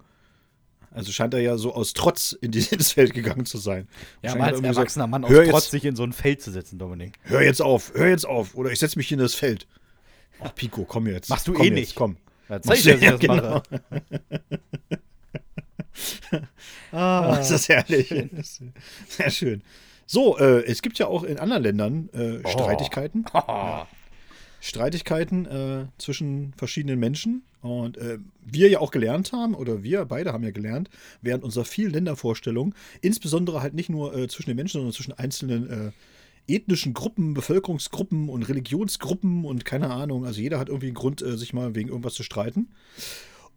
Also scheint er ja so aus Trotz in dieses (laughs) Feld gegangen zu sein. Ja, mal hat als er erwachsener Mann aus hör jetzt- Trotz sich in so ein Feld zu setzen, Dominik. Hör jetzt auf, hör jetzt auf. Oder ich setze mich in das Feld. Ach, Pico, komm jetzt. Machst du komm eh jetzt, nicht. Komm. Ja, zeig ich dass (laughs) ich das genau. mache. (laughs) Ah, ist das herrlich. Ist Sehr schön. So, äh, es gibt ja auch in anderen Ländern äh, Oh. Streitigkeiten. Oh. Streitigkeiten äh, zwischen verschiedenen Menschen. Und äh, wir ja auch gelernt haben, oder wir beide haben ja gelernt, während unserer vielen Ländervorstellungen, insbesondere halt nicht nur äh, zwischen den Menschen, sondern zwischen einzelnen äh, ethnischen Gruppen, Bevölkerungsgruppen und Religionsgruppen und keine Ahnung. Also jeder hat irgendwie einen Grund, äh, sich mal wegen irgendwas zu streiten.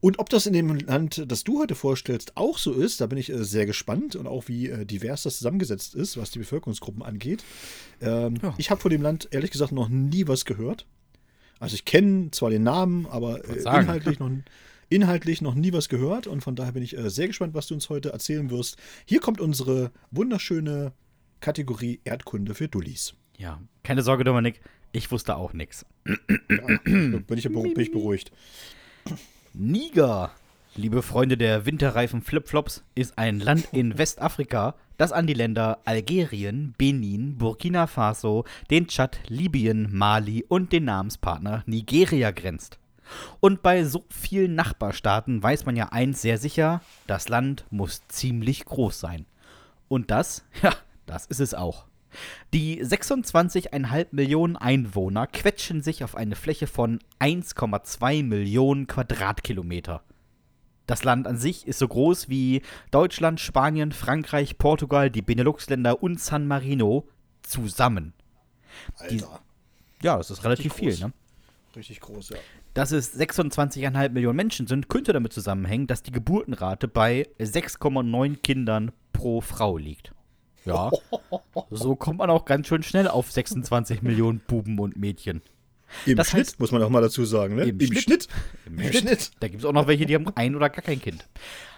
Und ob das in dem Land, das du heute vorstellst, auch so ist, da bin ich äh, sehr gespannt und auch wie äh, divers das zusammengesetzt ist, was die Bevölkerungsgruppen angeht. Ähm, Ja. Ich habe von dem Land ehrlich gesagt noch nie was gehört. Also ich kenne zwar den Namen, aber äh, inhaltlich, noch, inhaltlich noch nie was gehört und von daher bin ich äh, sehr gespannt, was du uns heute erzählen wirst. Hier kommt unsere wunderschöne Kategorie Erdkunde für Dullis. Ja, keine Sorge, Dominik, ich wusste auch nichts. Ja, bin, ich, beru- bin ich beruhigt. Niger, liebe Freunde der winterreifen Flipflops, ist ein Land in (laughs) Westafrika, das an die Länder Algerien, Benin, Burkina Faso, den Tschad, Libyen, Mali und den Namenspartner Nigeria grenzt. Und bei so vielen Nachbarstaaten weiß man ja eins sehr sicher, das Land muss ziemlich groß sein. Und das, (laughs) ja, das ist es auch. Die 26,5 Millionen Einwohner quetschen sich auf eine Fläche von 1,2 Millionen Quadratkilometer. Das Land an sich ist so groß wie Deutschland, Spanien, Frankreich, Portugal, die Benelux-Länder und San Marino zusammen. Alter, Ja, das ist relativ Richtig viel, groß. ne? richtig groß, ja. Dass es 26,5 Millionen Menschen sind, könnte damit zusammenhängen, dass die Geburtenrate bei 6,9 Kindern pro Frau liegt. Ja, (laughs) so kommt man auch ganz schön schnell auf 26 Millionen Buben und Mädchen. Im Das Schnitt, heißt- muss man auch mal dazu sagen, ne? Im Im, Schnitt. Schnitt. Im. Schnitt. Da gibt es auch noch welche, die haben ein oder gar kein Kind.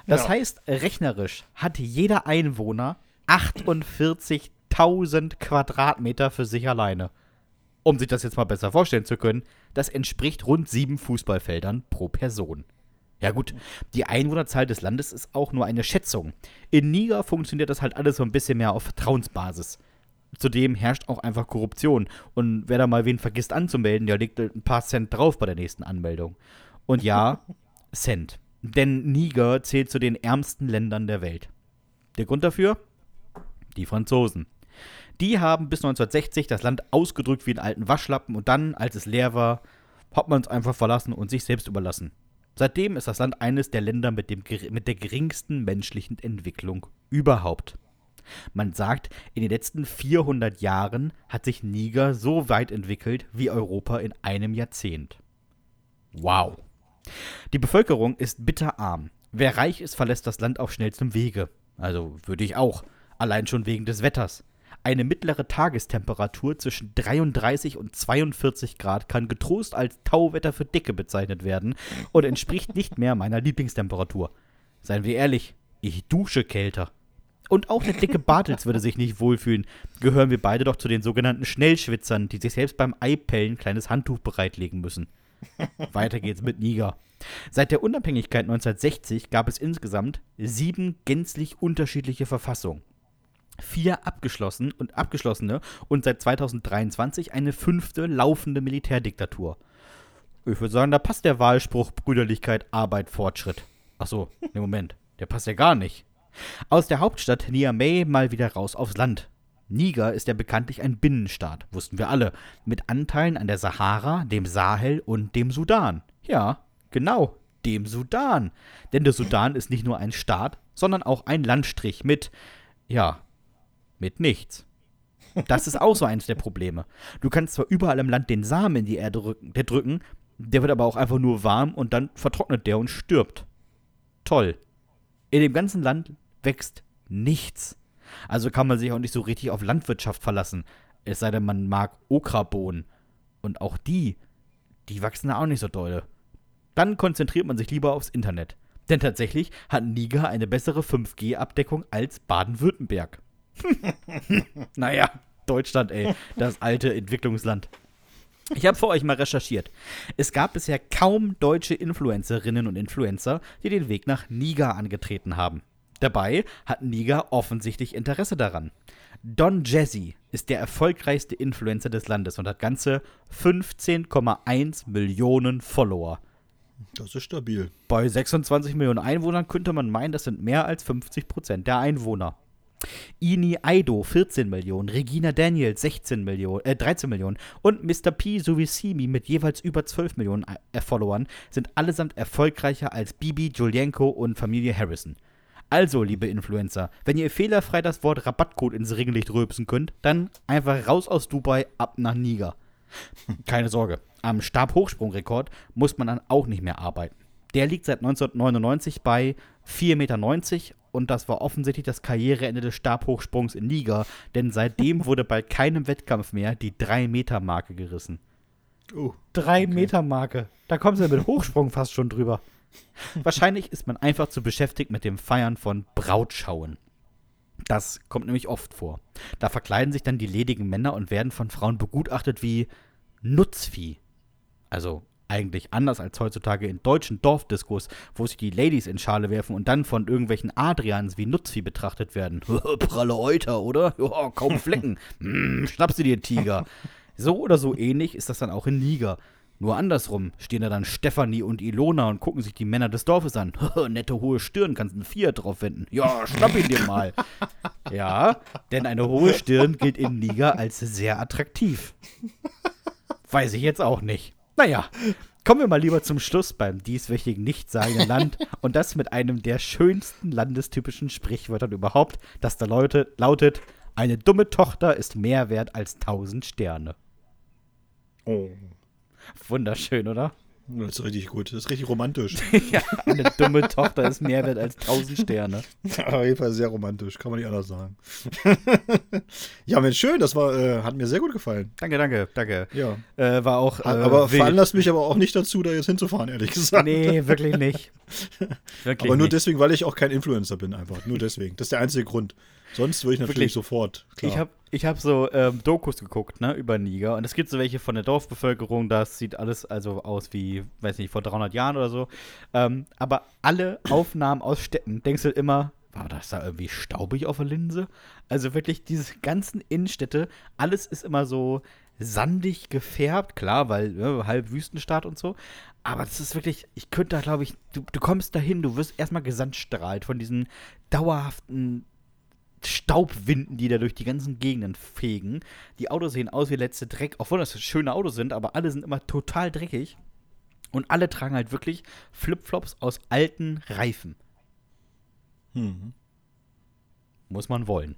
Das Ja. heißt, rechnerisch hat jeder Einwohner 48.000 Quadratmeter für sich alleine. Um sich das jetzt mal besser vorstellen zu können, das entspricht rund sieben Fußballfeldern pro Person. Ja gut, die Einwohnerzahl des Landes ist auch nur eine Schätzung. In Niger funktioniert das halt alles so ein bisschen mehr auf Vertrauensbasis. Zudem herrscht auch einfach Korruption. Und wer da mal wen vergisst anzumelden, der legt ein paar Cent drauf bei der nächsten Anmeldung. Und ja, (laughs) Cent. Denn Niger zählt zu den ärmsten Ländern der Welt. Der Grund dafür? Die Franzosen. Die haben bis 1960 das Land ausgedrückt wie einen alten Waschlappen und dann, als es leer war, hat man es einfach verlassen und sich selbst überlassen. Seitdem ist das Land eines der Länder mit, dem, mit der geringsten menschlichen Entwicklung überhaupt. Man sagt, in den letzten 400 Jahren hat sich Niger so weit entwickelt wie Europa in einem Jahrzehnt. Wow. Die Bevölkerung ist bitterarm. Wer reich ist, verlässt das Land auf schnellstem Wege. Also würde ich auch. Allein schon wegen des Wetters. Eine mittlere Tagestemperatur zwischen 33 und 42 Grad kann getrost als Tauwetter für Dicke bezeichnet werden und entspricht nicht mehr meiner Lieblingstemperatur. Seien wir ehrlich, ich dusche kälter. Und auch der dicke Bartels würde sich nicht wohlfühlen. Gehören wir beide doch zu den sogenannten Schnellschwitzern, die sich selbst beim Eipellen ein kleines Handtuch bereitlegen müssen. Weiter geht's mit Niger. Seit der Unabhängigkeit 1960 gab es insgesamt sieben gänzlich unterschiedliche Verfassungen. Vier abgeschlossen und abgeschlossene und seit 2023 eine fünfte laufende Militärdiktatur. Ich würde sagen, da passt der Wahlspruch Brüderlichkeit, Arbeit, Fortschritt. Achso, ne Moment, der passt ja gar nicht. Aus der Hauptstadt Niamey mal wieder raus aufs Land. Niger ist ja bekanntlich ein Binnenstaat, wussten wir alle, mit Anteilen an der Sahara, dem Sahel und dem Sudan. Ja, genau, dem Sudan. Denn der Sudan ist nicht nur ein Staat, sondern auch ein Landstrich mit, ja, mit nichts. Das ist auch so eins der Probleme. Du kannst zwar überall im Land den Samen in die Erde drücken, der drücken, der wird aber auch einfach nur warm und dann vertrocknet der und stirbt. Toll. In dem ganzen Land wächst nichts. Also kann man sich auch nicht so richtig auf Landwirtschaft verlassen. Es sei denn, man mag Okrabohnen. Und auch die, die wachsen da auch nicht so doll. Dann konzentriert man sich lieber aufs Internet. Denn tatsächlich hat Niger eine bessere 5G-Abdeckung als Baden-Württemberg. (laughs) naja, Deutschland, ey, das alte Entwicklungsland. Ich habe für euch mal recherchiert. Es gab bisher kaum deutsche Influencerinnen und Influencer, die den Weg nach Niger angetreten haben. Dabei hat Niger offensichtlich Interesse daran. Don Jazzy ist der erfolgreichste Influencer des Landes und hat ganze 15,1 Millionen Follower. Das ist stabil. Bei 26 Millionen Einwohnern könnte man meinen, das sind mehr als 50 Prozent der Einwohner. Ini Aido 14 Millionen, Regina Daniels 16 Millionen, äh, 13 Millionen und Mr. P sowie Simi mit jeweils über 12 Millionen äh, Followern sind allesamt erfolgreicher als Bibi, Julienko und Familie Harrison. Also, liebe Influencer, wenn ihr fehlerfrei das Wort Rabattcode ins Regenlicht rülpsen könnt, dann einfach raus aus Dubai, ab nach Niger. Keine Sorge, am Stabhochsprungrekord muss man dann auch nicht mehr arbeiten. Der liegt seit 1999 bei 4,90 Meter und das war offensichtlich das Karriereende des Stabhochsprungs in Niger, denn seitdem wurde bei keinem Wettkampf mehr die 3-Meter-Marke gerissen. Oh, 3-Meter-Marke. Da kommst du mit Hochsprung fast schon drüber. Wahrscheinlich ist man einfach zu beschäftigt mit dem Feiern von Brautschauen. Das kommt nämlich oft vor. Da verkleiden sich dann die ledigen Männer und werden von Frauen begutachtet wie Nutzvieh. Also eigentlich anders als heutzutage in deutschen Dorfdiskos, wo sich die Ladies in Schale werfen und dann von irgendwelchen Adrians wie Nutzvieh betrachtet werden. (laughs) Pralle Euter, oder? (laughs) Ja, kaum Flecken. mm, schnappst du dir, Tiger. (laughs) So oder so ähnlich ist das dann auch in Niger. Nur andersrum stehen da dann Stefanie und Ilona und gucken sich die Männer des Dorfes an. (laughs) Nette hohe Stirn, kannst einen Fiat drauf wenden. Ja, schnapp ihn dir mal. (laughs) ja, denn eine hohe Stirn gilt in Niger als sehr attraktiv. Weiß ich jetzt auch nicht. Naja, kommen wir mal lieber zum Schluss beim dieswöchigen nichtssagenden Land (laughs) und das mit einem der schönsten landestypischen Sprichwörtern überhaupt, das da Leute, lautet, eine dumme Tochter ist mehr wert als tausend Sterne. Oh. Wunderschön, oder? Das ist richtig gut. Das ist richtig romantisch. (laughs) ja, eine dumme Tochter ist mehr wert als tausend Sterne. (laughs) Auf jeden Fall sehr romantisch, kann man nicht anders sagen. (laughs) ja, Mensch, schön, das war, äh, hat mir sehr gut gefallen. Danke, danke, danke. Ja. Äh, war auch. Äh, aber wild. veranlasst mich aber auch nicht dazu, da jetzt hinzufahren, ehrlich gesagt. Nee, wirklich nicht. Wirklich aber nur nicht. deswegen, weil ich auch kein Influencer bin, einfach. Nur deswegen. Das ist der einzige Grund. Sonst würde ich natürlich Wirklich? sofort. Klar. Ich habe ich hab so ähm, Dokus geguckt, ne, über Niger. Und es gibt so welche von der Dorfbevölkerung, das sieht alles also aus wie, weiß nicht, vor 300 Jahren oder so. Ähm, aber alle Aufnahmen aus Städten, denkst du immer, war das da irgendwie staubig auf der Linse? Also wirklich, diese ganzen Innenstädte, alles ist immer so sandig gefärbt, klar, weil ne, halb Wüstenstaat und so. Aber das ist wirklich, ich könnte da, glaube ich, du, du kommst dahin, du wirst erstmal gesandstrahlt von diesen dauerhaften Staubwinden, die da durch die ganzen Gegenden fegen. Die Autos sehen aus wie letzte Dreck, obwohl das schöne Autos sind, aber alle sind immer total dreckig. Und alle tragen halt wirklich Flipflops aus alten Reifen. Hm. Muss man wollen.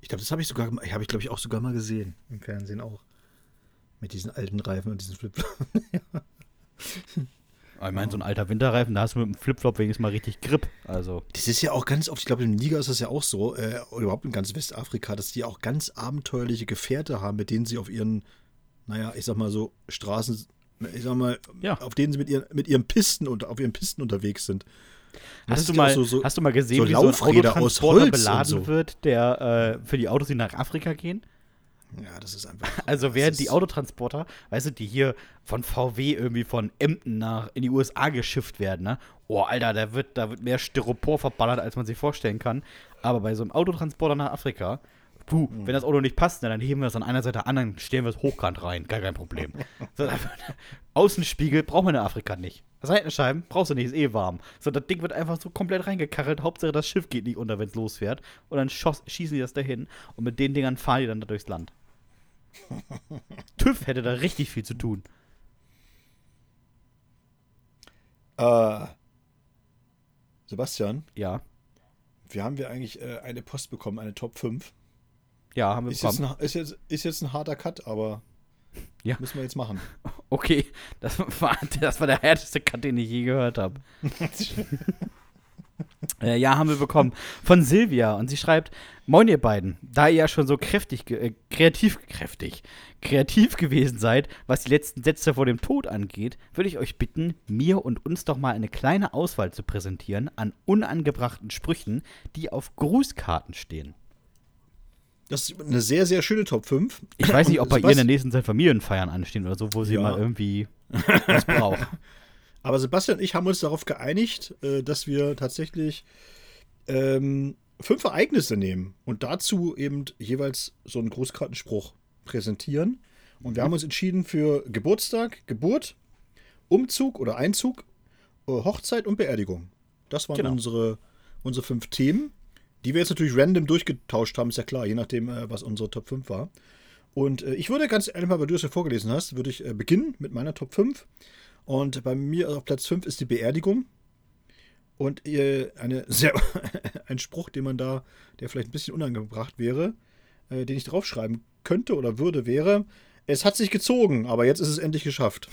Ich glaube, das habe ich sogar, habe ich glaube ich auch sogar mal gesehen. Im Fernsehen auch. Mit diesen alten Reifen und diesen Flipflops. (laughs) Aber Ich meine, so ein alter Winterreifen, da hast du mit dem Flipflop wenigstens mal richtig Grip. Also, Das ist ja auch ganz oft, ich glaube, in Niger ist das ja auch so, äh, oder überhaupt in ganz Westafrika, dass die auch ganz abenteuerliche Gefährte haben, mit denen sie auf ihren, naja, ich sag mal so, Straßen, ich sag mal, Ja. auf denen sie mit ihren, mit ihren Pisten und auf ihren Pisten unterwegs sind. Hast du, mal, so, so, hast du mal gesehen, so wie so ein Laufräder aus Autotransporter Holz beladen so. wird, der äh, für die Autos, die nach Afrika gehen? Ja, das ist einfach. (laughs) Also während die Autotransporter, weißt du, die hier von VW irgendwie von Emden nach in die USA geschifft werden, ne? Oh, Alter, da wird, da wird mehr Styropor verballert, als man sich vorstellen kann. Aber bei so einem Autotransporter nach Afrika, puh, Mhm. wenn das Auto nicht passt, ne, dann heben wir es an einer Seite an, dann stellen wir es hochkant rein. Gar kein Problem. (laughs) so, (laughs) Außenspiegel braucht man in Afrika nicht. Seitenscheiben brauchst du nicht, ist eh warm. So, das Ding wird einfach so komplett reingekarrelt. Hauptsache, das Schiff geht nicht unter, wenn es losfährt. Und dann schoss, schießen die das dahin. Und mit den Dingern fahren die dann da durchs Land. (laughs) TÜV hätte da richtig viel zu tun. Äh, Sebastian, Ja. wir haben wir eigentlich äh, eine Post bekommen, eine Top 5. Ja, haben wir Ist jetzt, ein, ist, jetzt, ist jetzt ein harter Cut, aber (laughs) Ja. müssen wir jetzt machen. (laughs) Okay, das war, das war der härteste Cut, den ich je gehört habe. Äh, ja, haben wir bekommen. Von Silvia. Und sie schreibt: Moin, ihr beiden. Da ihr ja schon so kräftig, äh, kreativ, kräftig, kreativ gewesen seid, was die letzten Sätze vor dem Tod angeht, würde ich euch bitten, mir und uns doch mal eine kleine Auswahl zu präsentieren an unangebrachten Sprüchen, die auf Grußkarten stehen. Das ist eine sehr, sehr schöne Top 5. Ich weiß nicht, ob bei ihr in der nächsten Zeit Familienfeiern anstehen oder so, wo sie Ja. mal irgendwie (laughs) was braucht. Aber Sebastian und ich haben uns darauf geeinigt, äh, dass wir tatsächlich ähm, fünf Ereignisse nehmen und dazu eben jeweils so einen Großkartenspruch präsentieren. Und wir haben uns entschieden für Geburtstag, Geburt, Umzug oder Einzug, äh, Hochzeit und Beerdigung. Das waren Genau. unsere, unsere fünf Themen, die wir jetzt natürlich random durchgetauscht haben, ist ja klar, je nachdem, äh, was unsere Top 5 war. Und ich würde ganz ehrlich mal, weil du es ja vorgelesen hast, würde ich beginnen mit meiner Top 5. Und bei mir auf Platz 5 ist die Beerdigung. Und eine sehr, (laughs) ein Spruch, den man da, der vielleicht ein bisschen unangebracht wäre, äh, den ich draufschreiben könnte oder würde, wäre: Es hat sich gezogen, aber jetzt ist es endlich geschafft.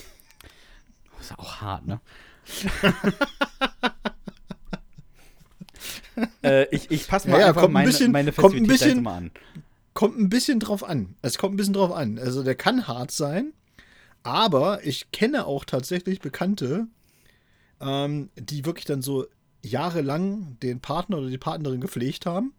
Das ist auch hart, ne? (laughs) äh, ich ich passe mal Ja, einfach kommt ein meine, bisschen- meine kommt ein Festivität bisschen- mal an. Kommt ein bisschen drauf an. Es kommt ein bisschen drauf an. Also, der kann hart sein, aber ich kenne auch tatsächlich Bekannte, ähm, die wirklich dann so jahrelang den Partner oder die Partnerin gepflegt haben.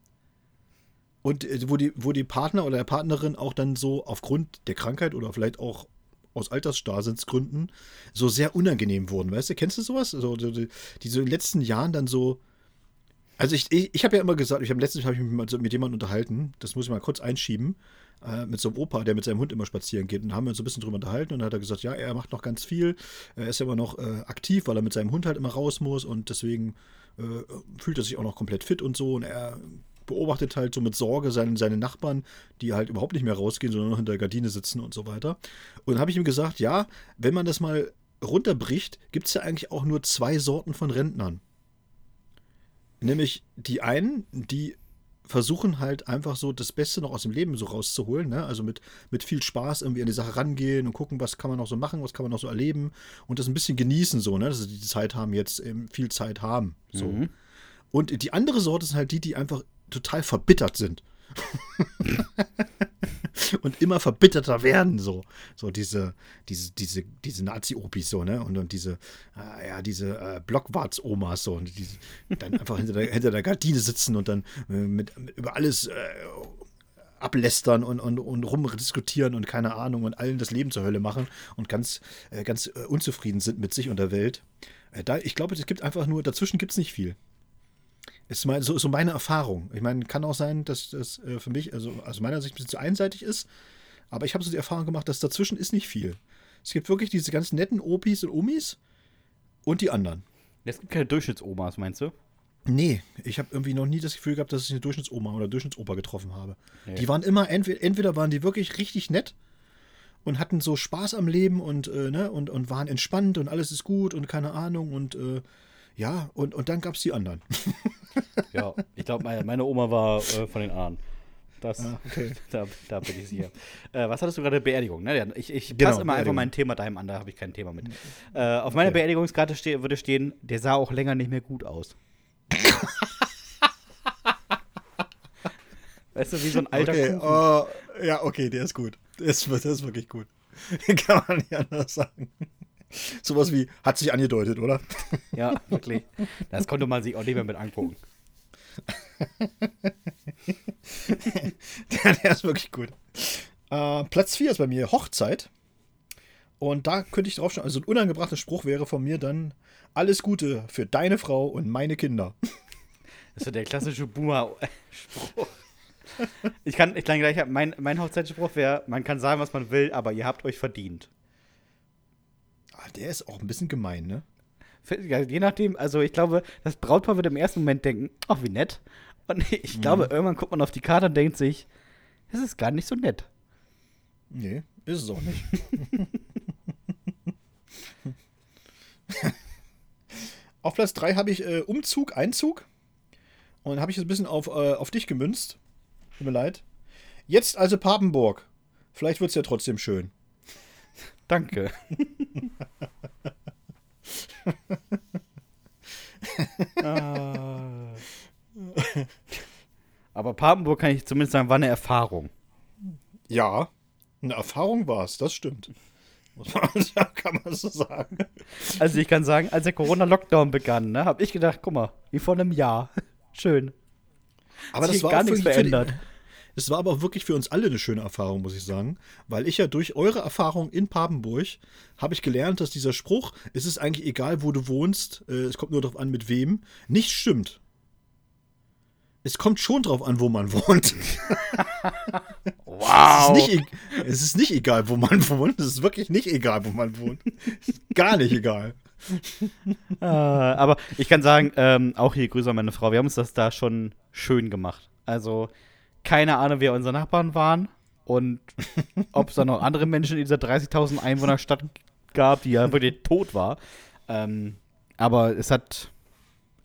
Und äh, wo die, wo die Partner oder der Partnerin auch dann so aufgrund der Krankheit oder vielleicht auch aus Altersstarrsinnsgründen so sehr unangenehm wurden. Weißt du, kennst du sowas? Also, die, die, so in den letzten Jahren dann so. Also ich, ich, ich habe ja immer gesagt, ich habe letztens habe ich mich mal mit jemandem unterhalten, das muss ich mal kurz einschieben, äh, mit so einem Opa, der mit seinem Hund immer spazieren geht. Und haben wir uns so ein bisschen drüber unterhalten und dann hat er gesagt, ja, er macht noch ganz viel, er ist ja immer noch äh, aktiv, weil er mit seinem Hund halt immer raus muss und deswegen äh, fühlt er sich auch noch komplett fit und so und er beobachtet halt so mit Sorge seine, seine Nachbarn, die halt überhaupt nicht mehr rausgehen, sondern noch hinter der Gardine sitzen und so weiter. Und dann habe ich ihm gesagt, ja, wenn man das mal runterbricht, gibt es ja eigentlich auch nur zwei Sorten von Rentnern. Nämlich die einen, die versuchen halt einfach so das Beste noch aus dem Leben so rauszuholen, ne? Also mit, mit viel Spaß irgendwie an die Sache rangehen und gucken, was kann man noch so machen, was kann man noch so erleben und das ein bisschen genießen, so, ne? Dass sie die Zeit haben, jetzt eben viel Zeit haben. So. Mhm. Und die andere Sorte sind halt die, die einfach total verbittert sind. (laughs) (laughs) und immer verbitterter werden, so. So diese, diese, diese, diese Nazi-Opis, so, ne? Und, und diese, äh, ja, diese äh, Blockwarts-Omas, so. Und die dann einfach hinter der, hinter der Gardine sitzen und dann äh, mit, mit über alles äh, ablästern und, und, und rumdiskutieren und keine Ahnung und allen das Leben zur Hölle machen und ganz, äh, ganz äh, unzufrieden sind mit sich und der Welt. Äh, da, ich glaube, es gibt einfach nur, dazwischen gibt es nicht viel. Ist mein, so, so meine Erfahrung. Ich meine, kann auch sein, dass das äh, für mich, also aus meiner Sicht ein bisschen zu einseitig ist. Aber ich habe so die Erfahrung gemacht, dass dazwischen ist nicht viel. Es gibt wirklich diese ganz netten Opis und Omis und die anderen. Es gibt keine Durchschnittsomas, meinst du? Nee, ich habe irgendwie noch nie das Gefühl gehabt, dass ich eine Durchschnittsoma oder Durchschnittsopa getroffen habe. Nee. Die waren immer, entweder, entweder waren die wirklich richtig nett und hatten so Spaß am Leben und, äh, ne, und, und waren entspannt und alles ist gut und keine Ahnung und äh, ja, und, und dann gab es die anderen. (laughs) (laughs) Ja, ich glaube, meine, meine Oma war äh, von den Ahnen. Das, Ah, okay. (laughs) da, da bin ich sicher. äh, was hattest du gerade? Beerdigung, ne? Ich, ich Genau, passe immer einfach mein Thema deinem an, da habe ich kein Thema mit. Äh, auf meiner Okay. Beerdigungskarte ste würde stehen, der sah auch länger nicht mehr gut aus. (laughs) weißt du, wie so ein alter okay, oh, ja, okay, der ist gut. Der ist, der ist wirklich gut. Kann man nicht anders sagen. (laughs) Sowas wie, hat sich angedeutet, oder? (laughs) Ja, wirklich. Das konnte man sich auch nicht mehr mit angucken. Der, (laughs) der ist wirklich gut. Äh, Platz 4 ist bei mir Hochzeit. Und da könnte ich drauf schauen, also ein unangebrachter Spruch wäre von mir dann: Alles Gute für deine Frau und meine Kinder. Das ist der klassische Boomer-Spruch. Ich kann, ich kann gleich, mein, mein Hochzeitsspruch wäre, man kann sagen, was man will, aber ihr habt euch verdient. Ah, der ist auch ein bisschen gemein, ne? Ja, je nachdem, also ich glaube, das Brautpaar wird im ersten Moment denken, ach, wie nett. Und (laughs) ich glaube, irgendwann guckt man auf die Karte und denkt sich, das ist gar nicht so nett. Nee, ist es auch nicht. (laughs) auf Platz 3 habe ich äh, Umzug, Einzug. Und habe ich es ein bisschen auf, äh, auf dich gemünzt. Tut mir leid. Jetzt also Papenburg. Vielleicht wird es ja trotzdem schön. Danke. Ah. (laughs) Aber Papenburg kann ich zumindest sagen, war eine Erfahrung. Ja, eine Erfahrung war es, das stimmt. (laughs) Kann man so sagen. Also ich kann sagen, als der Corona-Lockdown begann, ne, habe ich gedacht, guck mal, wie vor einem Jahr. (laughs) Schön. Aber Hat sich das war gar nichts wirklich für die- verändert. Es war aber auch wirklich für uns alle eine schöne Erfahrung, muss ich sagen. Weil ich ja durch eure Erfahrung in Papenburg habe ich gelernt, dass dieser Spruch, es ist eigentlich egal, wo du wohnst, äh, es kommt nur darauf an, mit wem, nicht stimmt. Es kommt schon drauf an, wo man (laughs) wohnt. Wow. Es, ist nicht, e- es ist nicht egal, wo man (laughs) wohnt. Es ist wirklich nicht egal, wo man wohnt. Es ist gar nicht egal. Äh, aber ich kann sagen, ähm, auch hier Grüße an meine Frau, wir haben uns das da schon schön gemacht. Also keine Ahnung, wer unsere Nachbarn waren und (laughs) ob es da noch andere Menschen in dieser 30.000 Einwohnerstadt gab, die ja wirklich tot war. Ähm, aber es hat,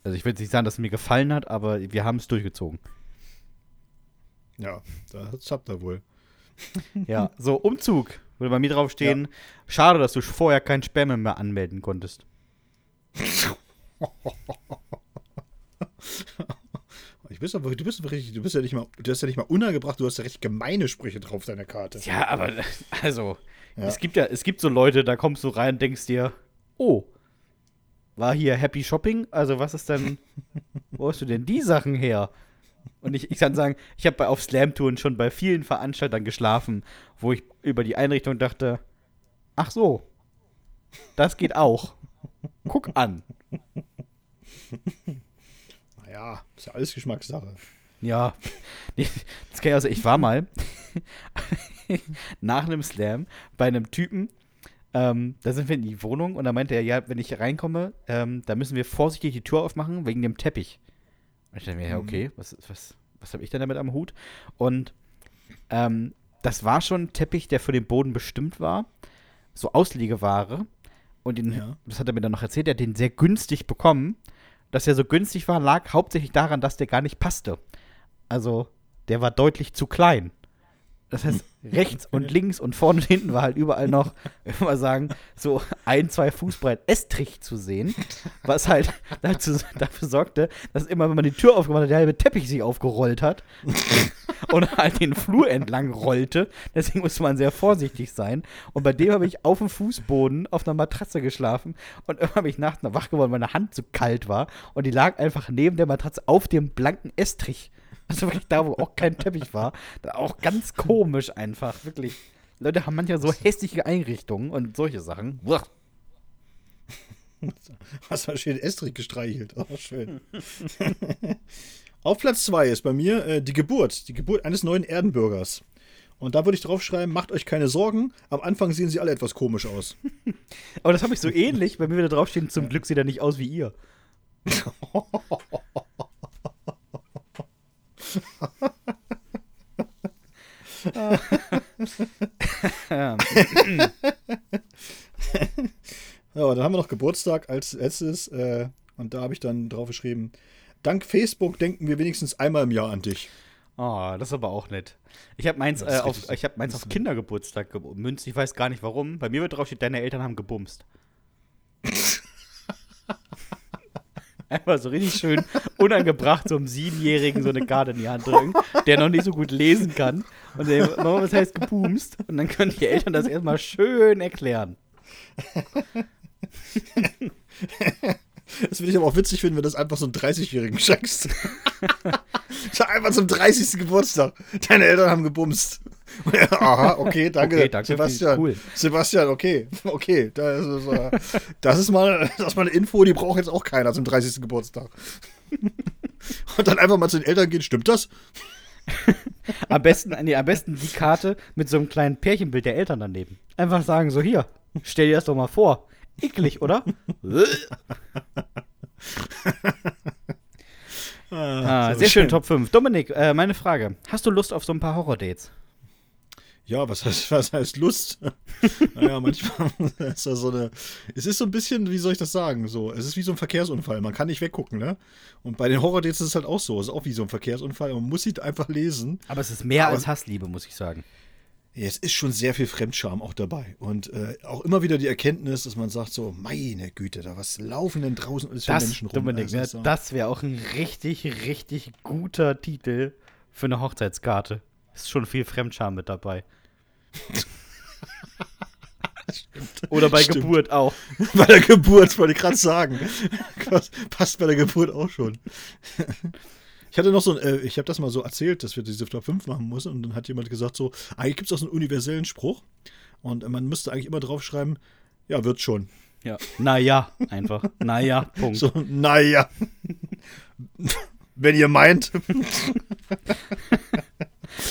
also ich will jetzt nicht sagen, dass es mir gefallen hat, aber wir haben es durchgezogen. Ja, das habt ihr wohl. (laughs) Ja, so Umzug würde bei mir draufstehen. Schade, dass du vorher kein Sperma mehr anmelden konntest. (laughs) Ich bist aber, du bist aber richtig, du bist ja nicht mal, du hast ja nicht mal untergebracht, du hast ja recht gemeine Sprüche drauf auf deiner Karte. Ja, aber (laughs) also, Ja. es gibt ja, es gibt so Leute, da kommst du rein und denkst dir, oh, war hier Happy Shopping? Also was ist denn, wo hast du denn die Sachen her? Und ich, ich kann sagen, ich habe auf Slam-Touren schon bei vielen Veranstaltern geschlafen, wo ich über die Einrichtung dachte, ach so, das geht auch. Guck an. Naja, ist ja alles Geschmackssache. Ja, (laughs) das kann ich also, ich war mal (laughs) nach einem Slam bei einem Typen, ähm, da sind wir in die Wohnung und da meinte er, ja, wenn ich reinkomme, ähm, da müssen wir vorsichtig die Tür aufmachen wegen dem Teppich. Und ich dachte mir, ja, okay, was, was, was habe ich denn damit am Hut? Und ähm, das war schon ein Teppich, der für den Boden bestimmt war, so Auslegeware. Und den, Ja. das hat er mir dann noch erzählt, er hat den sehr günstig bekommen. Dass er so günstig war, lag hauptsächlich daran, dass der gar nicht passte. Also, der war deutlich zu klein. Das heißt, rechts und links und vorne und hinten war halt überall noch, ich würde mal sagen, so ein, zwei Fuß breit Estrich zu sehen, was halt dazu, dafür sorgte, dass immer, wenn man die Tür aufgemacht hat, der halbe Teppich sich aufgerollt hat (laughs) und halt den Flur entlang rollte. Deswegen musste man sehr vorsichtig sein. Und bei dem habe ich auf dem Fußboden auf einer Matratze geschlafen und irgendwann bin ich nachts wach geworden, weil meine Hand zu kalt war und die lag einfach neben der Matratze auf dem blanken Estrich. (laughs) Also wirklich da, wo auch kein Teppich war. Da auch ganz komisch einfach, wirklich. Leute haben manchmal so hässliche Einrichtungen und solche Sachen. Uah. (laughs) Hast mal schön Estrich gestreichelt. Oh, schön. (laughs) Auf Platz 2 ist bei mir äh, die Geburt. Die Geburt eines neuen Erdenbürgers. Und da würde ich draufschreiben, macht euch keine Sorgen. Am Anfang sehen sie alle etwas komisch aus. Aber das habe ich so ähnlich, bei mir wieder draufstehen, zum Glück sieht er nicht aus wie ihr. Ja. Aber dann haben wir noch Geburtstag als letztes. Äh, und da habe ich dann drauf geschrieben: Dank Facebook denken wir wenigstens einmal im Jahr an dich. Oh, das ist aber auch nett. Ich habe meins, äh, auf, ich hab meins auf Kindergeburtstag gemünzt. Ich weiß gar nicht warum. Bei mir wird drauf steht, deine Eltern haben gebumst. (laughs) Einfach so richtig schön unangebracht, so einem Siebenjährigen so eine Karte in die Hand drücken, der noch nicht so gut lesen kann. Und der, Mama, was heißt gebumst? Und dann können die Eltern das erstmal schön erklären. Das würde ich aber auch witzig finden, wenn du das einfach so einen 30-Jährigen schenkst. Sag (laughs) einfach zum 30. Geburtstag. Deine Eltern haben gebumst. (laughs) Aha, okay, danke. Okay, danke, Sebastian. cool. Sebastian, okay. Okay, das ist, äh, das, ist mal, das ist mal eine Info, die braucht jetzt auch keiner zum 30. Geburtstag. (laughs) Und dann einfach mal zu den Eltern gehen, stimmt das? (laughs) Am besten, nee, am besten die Karte mit so einem kleinen Pärchenbild der Eltern daneben. Einfach sagen, so hier, stell dir das doch mal vor. Eklig, oder? ah, so sehr schön, Top 5. Dominik, äh, meine Frage. Hast du Lust auf so ein paar Horror-Dates? Ja, was heißt, (laughs) was heißt Lust? (laughs) naja, manchmal (laughs) ist das so eine. Es ist so ein bisschen, wie soll ich das sagen? So, es ist wie so ein Verkehrsunfall. Man kann nicht weggucken, ne? Und bei den Horror-Dates ist es halt auch so. Es ist auch wie so ein Verkehrsunfall. Man muss sie einfach lesen. Aber es ist mehr Aber- als Hassliebe, muss ich sagen. Es ist schon sehr viel Fremdscham auch dabei. Und äh, auch immer wieder die Erkenntnis, dass man sagt: so, meine Güte, da was laufen denn draußen alles für Das, Menschen rum? Dominik, Also, ne, so. das wäre auch ein richtig, richtig guter Titel für eine Hochzeitskarte. Ist schon viel Fremdscham mit dabei. Oder bei Stimmt. Geburt auch. (laughs) Bei der Geburt, wollte ich gerade sagen. Passt- bei der Geburt auch schon. Ich hatte noch so ein, äh, ich habe das mal so erzählt, dass wir diese Top 5 machen müssen und dann hat jemand gesagt so, eigentlich gibt es auch so einen universellen Spruch und man müsste eigentlich immer draufschreiben, ja, wird schon. Ja. Naja, einfach. Naja, (laughs) Punkt. So, naja. Wenn ihr meint. (laughs)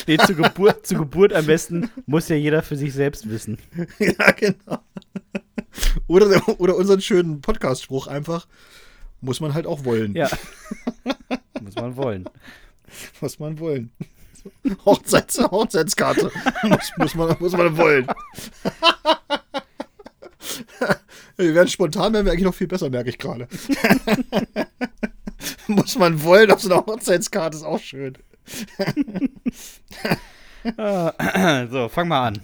Nee, zu, Geburt, zu Geburt am besten muss ja jeder für sich selbst wissen. (laughs) ja, genau. Oder, oder unseren schönen Podcast-Spruch einfach, muss man halt auch wollen. Ja. (laughs) muss man wollen. Muss man wollen. Hochzeits Hochzeitskarte. muss, muss, man, muss man wollen. (laughs) wir werden spontan, werden wir eigentlich noch viel besser, merke ich gerade. muss man wollen auf so einer Hochzeitskarte, ist auch schön. (laughs) So, fang mal an.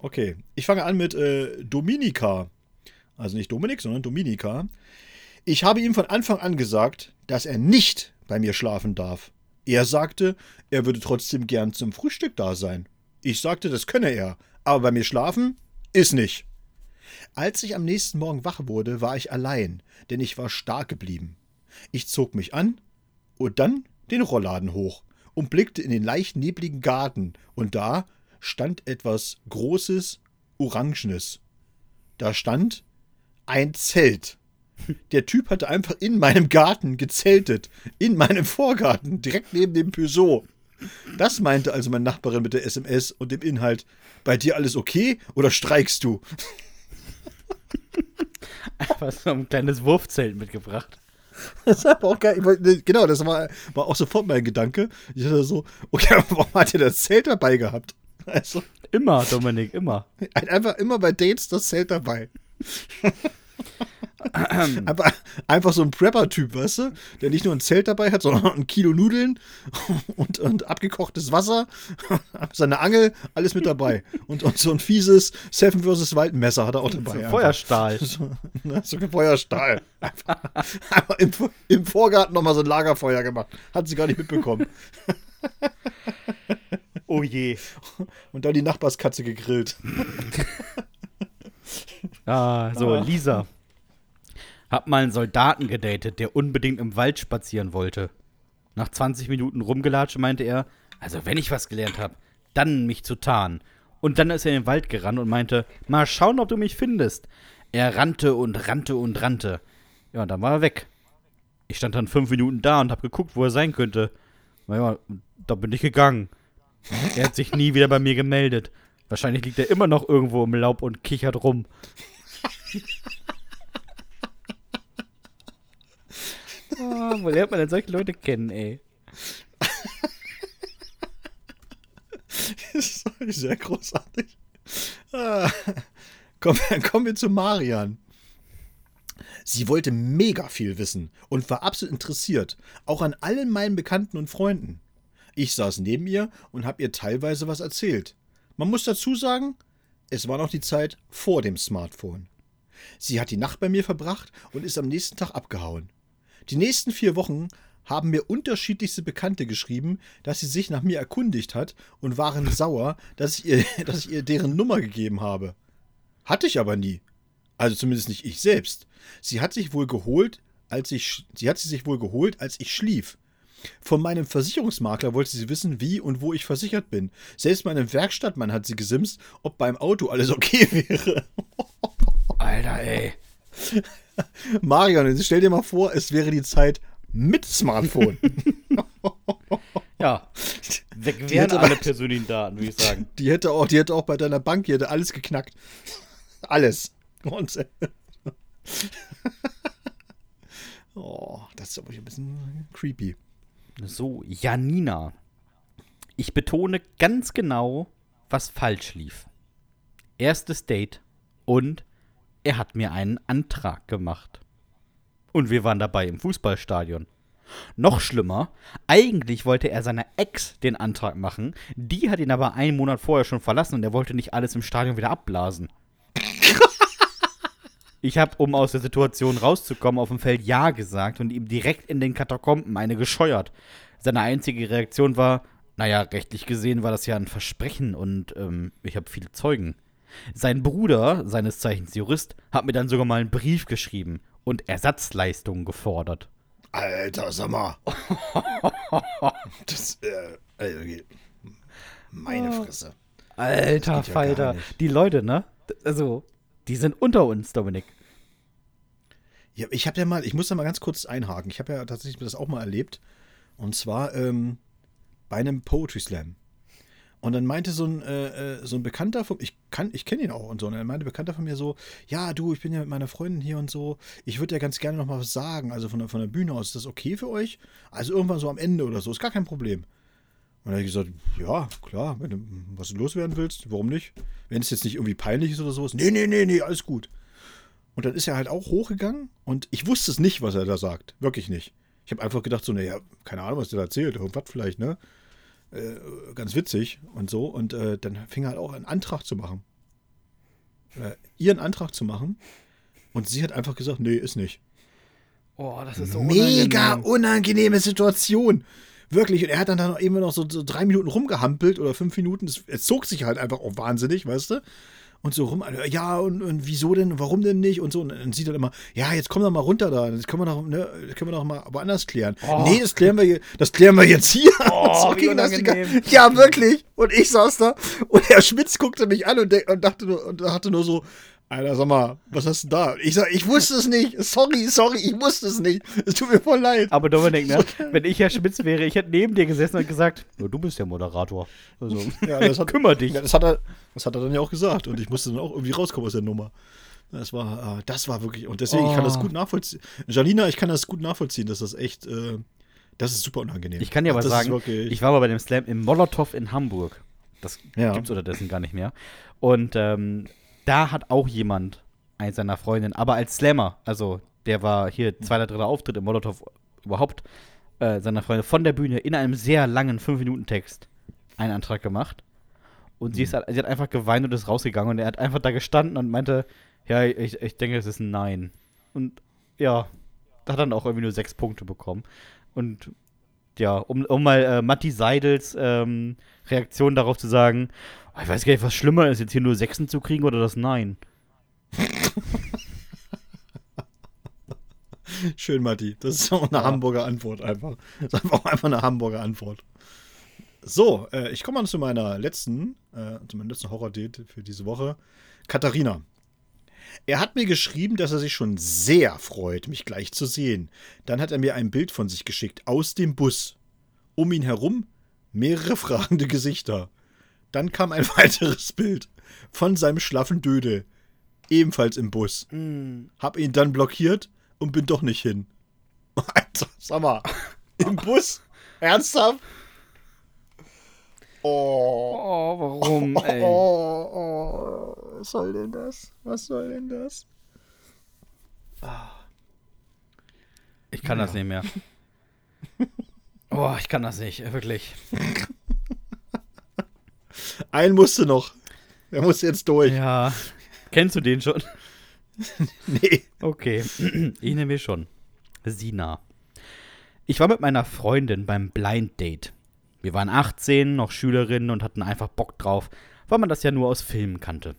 Okay, ich fange an mit äh, Dominika. Also nicht Dominik, sondern Dominika. Ich habe ihm von Anfang an gesagt, dass er nicht bei mir schlafen darf. Er sagte, er würde trotzdem gern zum Frühstück da sein. Ich sagte, das könne er, aber bei mir schlafen ist nicht. Als ich am nächsten Morgen wach wurde, war ich allein, denn ich war stark geblieben. Ich zog mich an und dann den Rollladen hoch und blickte in den leicht nebligen Garten, und da stand etwas Großes, Orangenes. Da stand ein Zelt. Der Typ hatte einfach in meinem Garten gezeltet. In meinem Vorgarten, direkt neben dem Peugeot. Das meinte also meine Nachbarin mit der SMS und dem Inhalt: Bei dir alles okay oder streikst du? (laughs) Einfach so ein kleines Wurfzelt mitgebracht. (laughs) Das war aber auch geil. Wollte- Genau, das war, war auch sofort mein Gedanke. Ich dachte so: Okay, aber (laughs) warum hat er das Zelt dabei gehabt? Also, Immer, Dominik, immer. (laughs) einfach immer bei Dates das Zelt dabei. (laughs) einfach, einfach so ein Prepper-Typ, weißt du? Der nicht nur ein Zelt dabei hat, sondern ein Kilo Nudeln (laughs) und, und abgekochtes Wasser, (laughs) seine Angel, alles mit dabei. Und, und so ein fieses Seven vs. Wild Messer hat er auch dabei. So einfach. Feuerstahl. So, ne, so ein Feuerstahl. Einfach, einfach im, im Vorgarten nochmal so ein Lagerfeuer gemacht. Hat sie gar nicht mitbekommen. Oh je. Und dann die Nachbarskatze gegrillt. Ah, so, Ah. Lisa. Hab mal einen Soldaten gedatet, der unbedingt im Wald spazieren wollte. Nach 20 Minuten rumgelatscht meinte er, also wenn ich was gelernt habe, dann mich zu tarnen. Und dann ist er in den Wald gerannt und meinte, mal schauen, ob du mich findest. Er rannte und rannte und rannte. Ja, und dann war er weg. Ich stand dann fünf Minuten da und hab geguckt, wo er sein könnte. Naja, da bin ich gegangen. Er hat sich nie wieder bei mir gemeldet. Wahrscheinlich liegt er immer noch irgendwo im Laub und kichert rum. (laughs) Ah, wo lernt man denn solche Leute kennen, ey? Das (laughs) ist sehr großartig. Ah, kommen, kommen wir zu Marian. Sie wollte mega viel wissen und war absolut interessiert, auch an allen meinen Bekannten und Freunden. Ich saß neben ihr und habe ihr teilweise was erzählt. Man muss dazu sagen, es war noch die Zeit vor dem Smartphone. Sie hat die Nacht bei mir verbracht und ist am nächsten Tag abgehauen. Die nächsten vier Wochen haben mir unterschiedlichste Bekannte geschrieben, dass sie sich nach mir erkundigt hat und waren (laughs) sauer, dass ich ihr, (laughs) dass ich ihr deren Nummer gegeben habe. Hatte ich aber nie. Also zumindest nicht ich selbst. Sie hat sich wohl geholt, als ich, sie hat sie sich wohl geholt, als ich schlief. Von meinem Versicherungsmakler wollte sie wissen, wie und wo ich versichert bin. Selbst meinem Werkstattmann hat sie gesimst, ob beim Auto alles okay wäre. Alter, ey. (laughs) Marion, stell dir mal vor, es wäre die Zeit mit Smartphone. (laughs) ja. Weg wären alle persönlichen Daten, würde ich sagen. Die hätte auch, die hätte auch bei deiner Bank, die hätte alles geknackt. Alles. Und, (laughs) oh, das ist aber ein bisschen creepy. So, Janina. Ich betone ganz genau, was falsch lief. Erstes Date und er hat mir einen Antrag gemacht. Und wir waren dabei im Fußballstadion. Noch schlimmer, eigentlich wollte er seiner Ex den Antrag machen, die hat ihn aber einen Monat vorher schon verlassen und er wollte nicht alles im Stadion wieder abblasen. Ich habe, um aus der Situation rauszukommen, auf dem Feld Ja gesagt und ihm direkt in den Katakomben eine gescheuert. Seine einzige Reaktion war, naja, rechtlich gesehen war das ja ein Versprechen und ähm, ich habe viele Zeugen. Sein Bruder, seines Zeichens Jurist, hat mir dann sogar mal einen Brief geschrieben und Ersatzleistungen gefordert. Alter, sag mal. (laughs) das, äh, also, meine Fresse. Alter Falter. Ja die Leute, ne? Also, die sind unter uns, Dominik. Ja, ich habe ja mal, ich muss da mal ganz kurz einhaken. Ich habe ja tatsächlich das auch mal erlebt. Und zwar ähm, bei einem Poetry Slam. Und dann meinte so ein, äh, äh so ein Bekannter von, ich kann, ich kenne ihn auch und so, und dann meinte ein Bekannter von mir so, ja, du, ich bin ja mit meiner Freundin hier und so, ich würde ja ganz gerne noch mal was sagen, also von der, von der Bühne aus, ist das okay für euch? Also irgendwann so am Ende oder so, ist gar kein Problem. Und dann habe ich gesagt, ja, klar, wenn du was loswerden willst, warum nicht? Wenn es jetzt nicht irgendwie peinlich ist oder sowas. Nee, nee, nee, nee, alles gut. Und dann ist er halt auch hochgegangen und ich wusste es nicht, was er da sagt. Wirklich nicht. Ich habe einfach gedacht, so, naja, keine Ahnung, was der da erzählt, irgendwas vielleicht, ne? Äh, ganz witzig und so. Und äh, dann fing er halt auch einen Antrag zu machen. Äh, ihren Antrag zu machen. Und sie hat einfach gesagt, nee, ist nicht. Oh, das ist so Mega unangenehm. unangenehme Situation. Wirklich. Und er hat dann, dann eben noch so, so drei Minuten rumgehampelt oder fünf Minuten. Es zog sich halt einfach auch wahnsinnig, weißt du? und so rum. Ja, und, und wieso denn, warum denn nicht? Und so. Und dann sieht er immer, ja, jetzt komm doch mal runter da. Das können wir doch, ne, das können wir doch mal woanders klären. Oh. Nee, das klären wir, das klären wir jetzt hier. Oh, (laughs) so ging das ja, wirklich. Und ich saß da und Herr Schmitz guckte mich an und, und dachte nur, und dachte nur so, Alter, sag mal, was hast du da? Ich sag, ich wusste es nicht. Sorry, sorry, ich wusste es nicht. Es tut mir voll leid. Aber Dominik, ne, (laughs) wenn ich Herr Schmitz wäre, ich hätte neben dir gesessen und gesagt, du bist der Moderator. Also, ja, das hat, kümmer dich. Das hat, er, das hat er dann ja auch gesagt. Und ich musste dann auch irgendwie rauskommen aus der Nummer. Das war, äh, das war wirklich, und deswegen, oh. ich kann das oh. gut nachvollziehen. Janina, ich kann das gut nachvollziehen, dass das echt, äh, das ist super unangenehm. Ich kann dir aber sagen, ich war mal bei dem Slam im Molotow in Hamburg. Das ja. gibt's unterdessen gar nicht mehr. Und ähm, da hat auch jemand eine seiner Freundinnen, aber als Slammer, also der war hier zweiter, dritter Auftritt im Molotow überhaupt, äh, seiner Freundin von der Bühne in einem sehr langen 5-Minuten-Text einen Antrag gemacht. Und sie, ist, mhm. sie hat einfach geweint und ist rausgegangen und er hat einfach da gestanden und meinte, ja, ich, ich denke, es ist ein Nein. Und ja, da hat dann auch irgendwie nur sechs Punkte bekommen. Und ja, um, um mal äh, Matti Seidels ähm, Reaktion darauf zu sagen, ich weiß gar nicht, was schlimmer ist, jetzt hier nur Sechsen zu kriegen oder das Nein. (laughs) Schön, Matti. Das ist auch eine ja. Hamburger Antwort einfach. Das ist einfach, einfach eine Hamburger Antwort. So, äh, ich komme mal zu meiner letzten, äh, zu meinem letzten Horror-Date für diese Woche. Katharina. Er hat mir geschrieben, dass er sich schon sehr freut, mich gleich zu sehen. Dann hat er mir ein Bild von sich geschickt, aus dem Bus. Um ihn herum mehrere (laughs) fragende Gesichter. Dann kam ein (laughs) weiteres Bild von seinem schlaffen Dödel. Ebenfalls im Bus. Mm. Hab ihn dann blockiert und bin doch nicht hin. (laughs) Alter, sag mal. Im Bus? Ernsthaft? Oh. oh warum, ey? Oh, oh. Was soll denn das? Was soll denn das? Ich kann das nicht mehr. (laughs) Oh, ich kann das nicht, wirklich. (laughs) Einen musste noch. Der muss jetzt durch. Ja. Kennst du den schon? (laughs) Nee. Okay, ich nehme mir schon. Sina. Ich war mit meiner Freundin beim Blind Date. Wir waren 18, noch Schülerinnen und hatten einfach Bock drauf, weil man das ja nur aus Filmen kannte.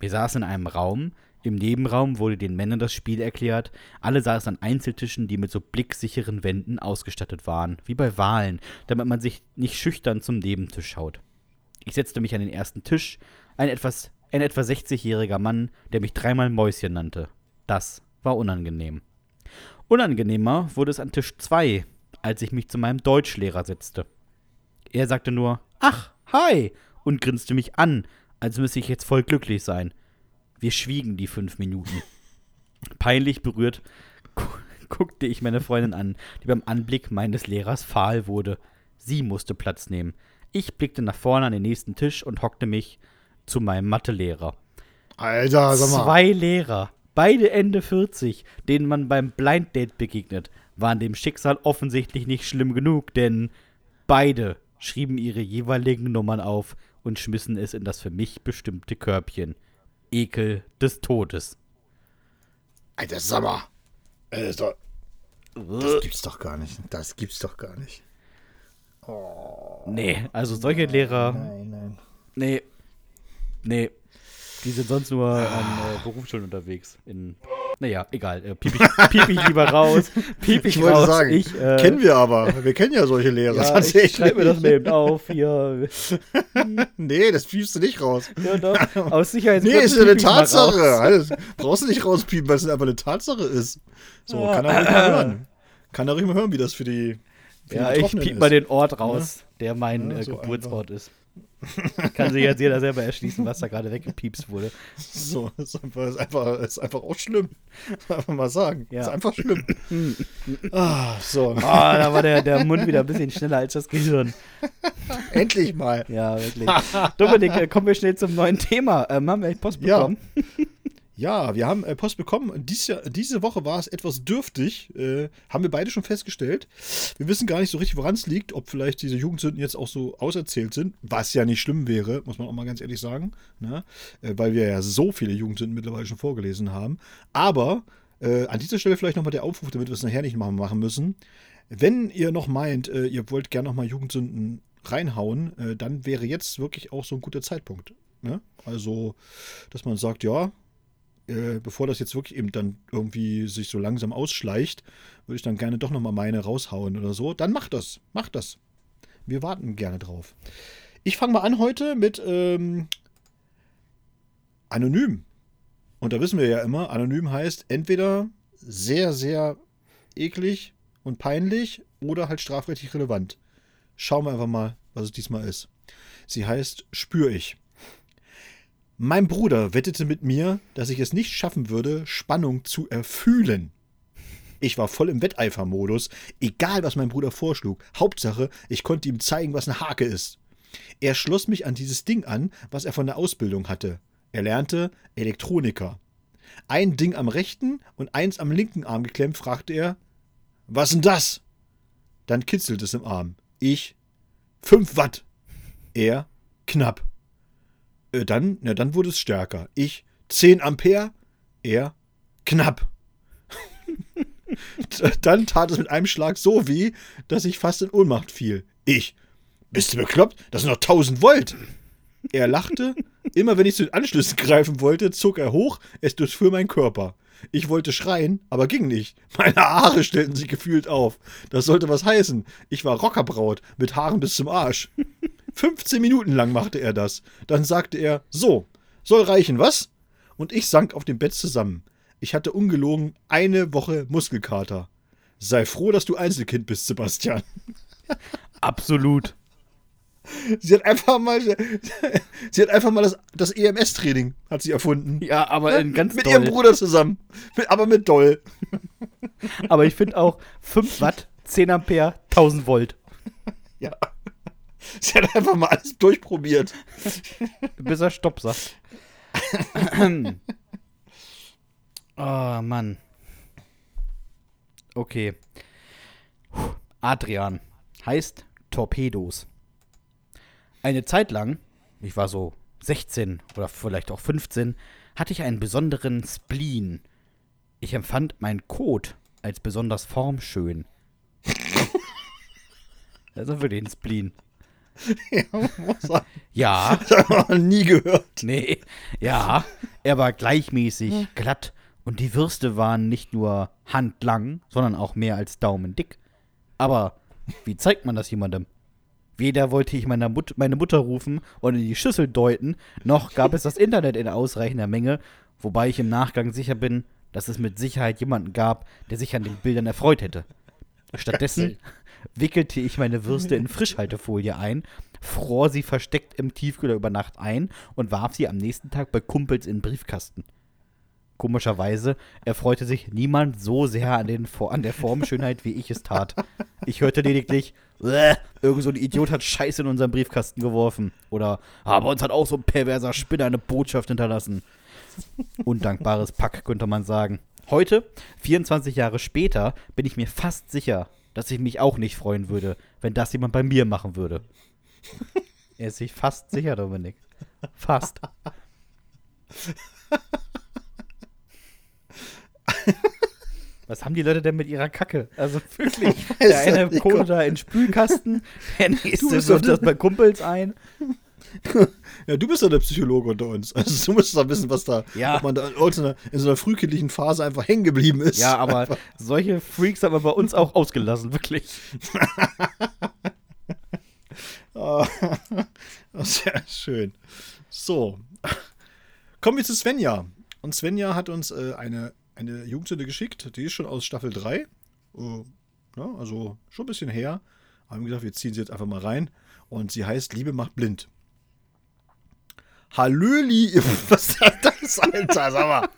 Wir saßen in einem Raum, im Nebenraum wurde den Männern das Spiel erklärt, alle saßen an Einzeltischen, die mit so blicksicheren Wänden ausgestattet waren, wie bei Wahlen, damit man sich nicht schüchtern zum Nebentisch schaut. Ich setzte mich an den ersten Tisch, ein etwas ein etwa 60-jähriger Mann, der mich dreimal Mäuschen nannte. Das war unangenehm. Unangenehmer wurde es an Tisch 2, als ich mich zu meinem Deutschlehrer setzte. Er sagte nur, ach, hi, und grinste mich an, als müsse ich jetzt voll glücklich sein. Wir schwiegen die fünf Minuten. (laughs) Peinlich berührt gu guckte ich meine Freundin an, die beim Anblick meines Lehrers fahl wurde. Sie musste Platz nehmen. Ich blickte nach vorne an den nächsten Tisch und hockte mich zu meinem Mathelehrer. Alter, sag mal. Zwei Lehrer, beide Ende 40, denen man beim Blind Date begegnet, waren dem Schicksal offensichtlich nicht schlimm genug, denn beide schrieben ihre jeweiligen Nummern auf und schmissen es in das für mich bestimmte Körbchen. Ekel des Todes. Alter, sag mal. Äh, Das, ist doch- das gibt's doch gar nicht. Das gibt's doch gar nicht. Nee, also solche Lehrer, Nein, nein. nee, nee. Die sind sonst nur an äh, Berufsschulen unterwegs. In, naja, egal. Äh, piep, ich, piep ich lieber raus. (laughs) Piep ich, Ich wollte raus. sagen, ich, äh, kennen wir aber. Wir kennen ja solche Lehrer. Ja, ich schreibe mir das mal eben auf. Hier. (laughs) Nee, das piepst du nicht raus. Ja, doch. Aus Nee, Sicherheitsgründen ist ja eine Tatsache. Alles, brauchst du nicht rauspiepen, weil es einfach eine Tatsache ist. So, kann er ruhig mal hören. Kann er ruhig mal hören, wie das für die, für Ja, ich piep ist. mal den Ort raus, der mein Ja, äh, so Geburtsort ist. Kann sich jetzt jeder selber erschließen, was da gerade weggepiepst wurde. So, ist einfach, ist einfach, ist einfach auch schlimm. Einfach mal sagen. Ja. Ist einfach schlimm. ah, so. Ah, da war der, der Mund wieder ein bisschen schneller als das Gehirn. (laughs) Endlich mal. Ja, wirklich. Dominik, äh, kommen wir schnell zum neuen Thema. Ähm, haben wir echt Post bekommen? Ja, wir haben äh, Post bekommen. Dies Jahr, diese Woche war es etwas dürftig. Äh, haben wir beide schon festgestellt. Wir wissen gar nicht so richtig, woran es liegt. Ob vielleicht diese Jugendsünden jetzt auch so auserzählt sind. Was ja nicht schlimm wäre, muss man auch mal ganz ehrlich sagen. Ne? Äh, weil wir ja so viele Jugendsünden mittlerweile schon vorgelesen haben. Aber äh, an dieser Stelle vielleicht nochmal der Aufruf, damit wir es nachher nicht machen, machen müssen. Wenn ihr noch meint, äh, ihr wollt gerne nochmal Jugendsünden reinhauen, äh, dann wäre jetzt wirklich auch so ein guter Zeitpunkt. Ne? Also, dass man sagt, ja, äh, bevor das jetzt wirklich eben dann irgendwie sich so langsam ausschleicht, würde ich dann gerne doch nochmal meine raushauen oder so. Dann macht das, macht das. Wir warten gerne drauf. Ich fange mal an heute mit ähm, Anonym. Und da wissen wir ja immer, anonym heißt entweder sehr, sehr eklig und peinlich oder halt strafrechtlich relevant. Schauen wir einfach mal, was es diesmal ist. Sie heißt Spür ich. Mein Bruder wettete mit mir, dass ich es nicht schaffen würde, Spannung zu erfühlen. Ich war voll im Wetteifermodus, egal was mein Bruder vorschlug. Hauptsache, ich konnte ihm zeigen, was eine Hake ist. Er schloss mich an dieses Ding an, was er von der Ausbildung hatte. Er lernte Elektroniker. Ein Ding am rechten und eins am linken Arm geklemmt, fragte er: Was denn das? Dann kitzelt es im Arm. Ich: 5 Watt. Er: Knapp. Äh, dann, na, dann wurde es stärker. Ich 10 Ampere, er knapp. (laughs) dann tat es mit einem Schlag so weh, dass ich fast in Ohnmacht fiel. Ich, bist du bekloppt? Das sind noch 1000 Volt. Er lachte. Immer wenn ich zu den Anschlüssen greifen wollte, zog er hoch, es durchfuhr mein Körper. Ich wollte schreien, aber ging nicht. Meine Haare stellten sich gefühlt auf. Das sollte was heißen. Ich war Rockerbraut, mit Haaren bis zum Arsch. 15 Minuten lang machte er das. Dann sagte er, so, soll reichen, was? Und ich sank auf dem Bett zusammen. Ich hatte ungelogen eine Woche Muskelkater. Sei froh, dass du Einzelkind bist, Sebastian. (laughs) Absolut. Sie hat einfach mal, sie hat einfach mal das, das EMS-Training hat sie erfunden. Ja, aber in ganz mit doll. ihrem Bruder zusammen. Mit, aber mit Doll. Aber ich finde auch 5 Watt, 10 Ampere, 1000 Volt. Ja. (laughs) Sie hat einfach mal alles durchprobiert. Bis er Stopp sagt. oh, (laughs) Mann. Okay. Adrian heißt Torpedos. Eine Zeit lang, ich war so 16 oder vielleicht auch 15, hatte ich einen besonderen Spleen. Ich empfand meinen Kot als besonders formschön. Das ist wirklich ein Spleen. (laughs) Ja, muss sagen. Ja, Das habe ich noch nie gehört. nee, ja, er war gleichmäßig glatt und die Würste waren nicht nur handlang, sondern auch mehr als daumendick. Aber wie zeigt man das jemandem? Weder wollte ich meiner Mut meine Mutter rufen und in die Schüssel deuten, noch gab es das Internet in ausreichender Menge, wobei ich im Nachgang sicher bin, dass es mit Sicherheit jemanden gab, der sich an den Bildern erfreut hätte. Stattdessen wickelte ich meine Würste in Frischhaltefolie ein, fror sie versteckt im Tiefkühler über Nacht ein und warf sie am nächsten Tag bei Kumpels in den Briefkasten. Komischerweise erfreute sich niemand so sehr an, den, an der Formschönheit, wie ich es tat. Ich hörte lediglich, "Bäh, irgend so ein Idiot hat Scheiße in unseren Briefkasten geworfen. Oder, aber uns hat auch so ein perverser Spinner eine Botschaft hinterlassen. Undankbares Pack, könnte man sagen. Heute, 24 Jahre später, bin ich mir fast sicher, dass ich mich auch nicht freuen würde, wenn das jemand bei mir machen würde. (laughs) er ist sich fast sicher, Dominik. Fast. (laughs) Was haben die Leute denn mit ihrer Kacke? Also wirklich, (laughs) der eine kohle da in den Spülkasten, der nächste wirft das bei Kumpels ein. (laughs) Ja, du bist ja der Psychologe unter uns. Also du musst doch wissen, was da, Ja. ob man da in einer, in so einer frühkindlichen Phase einfach hängen geblieben ist. Ja, aber solche Freaks haben wir bei uns auch ausgelassen, wirklich. (laughs) Ah, (laughs) Sehr schön. So. Kommen wir zu Svenja. Und Svenja hat uns äh, eine, eine Jugendsünde geschickt. Die ist schon aus Staffel 3. Äh, ja, also schon ein bisschen her. Haben gesagt, wir ziehen sie jetzt einfach mal rein. Und sie heißt Liebe macht blind. Hallöli. (laughs) Was ist das, Alter? Sag mal.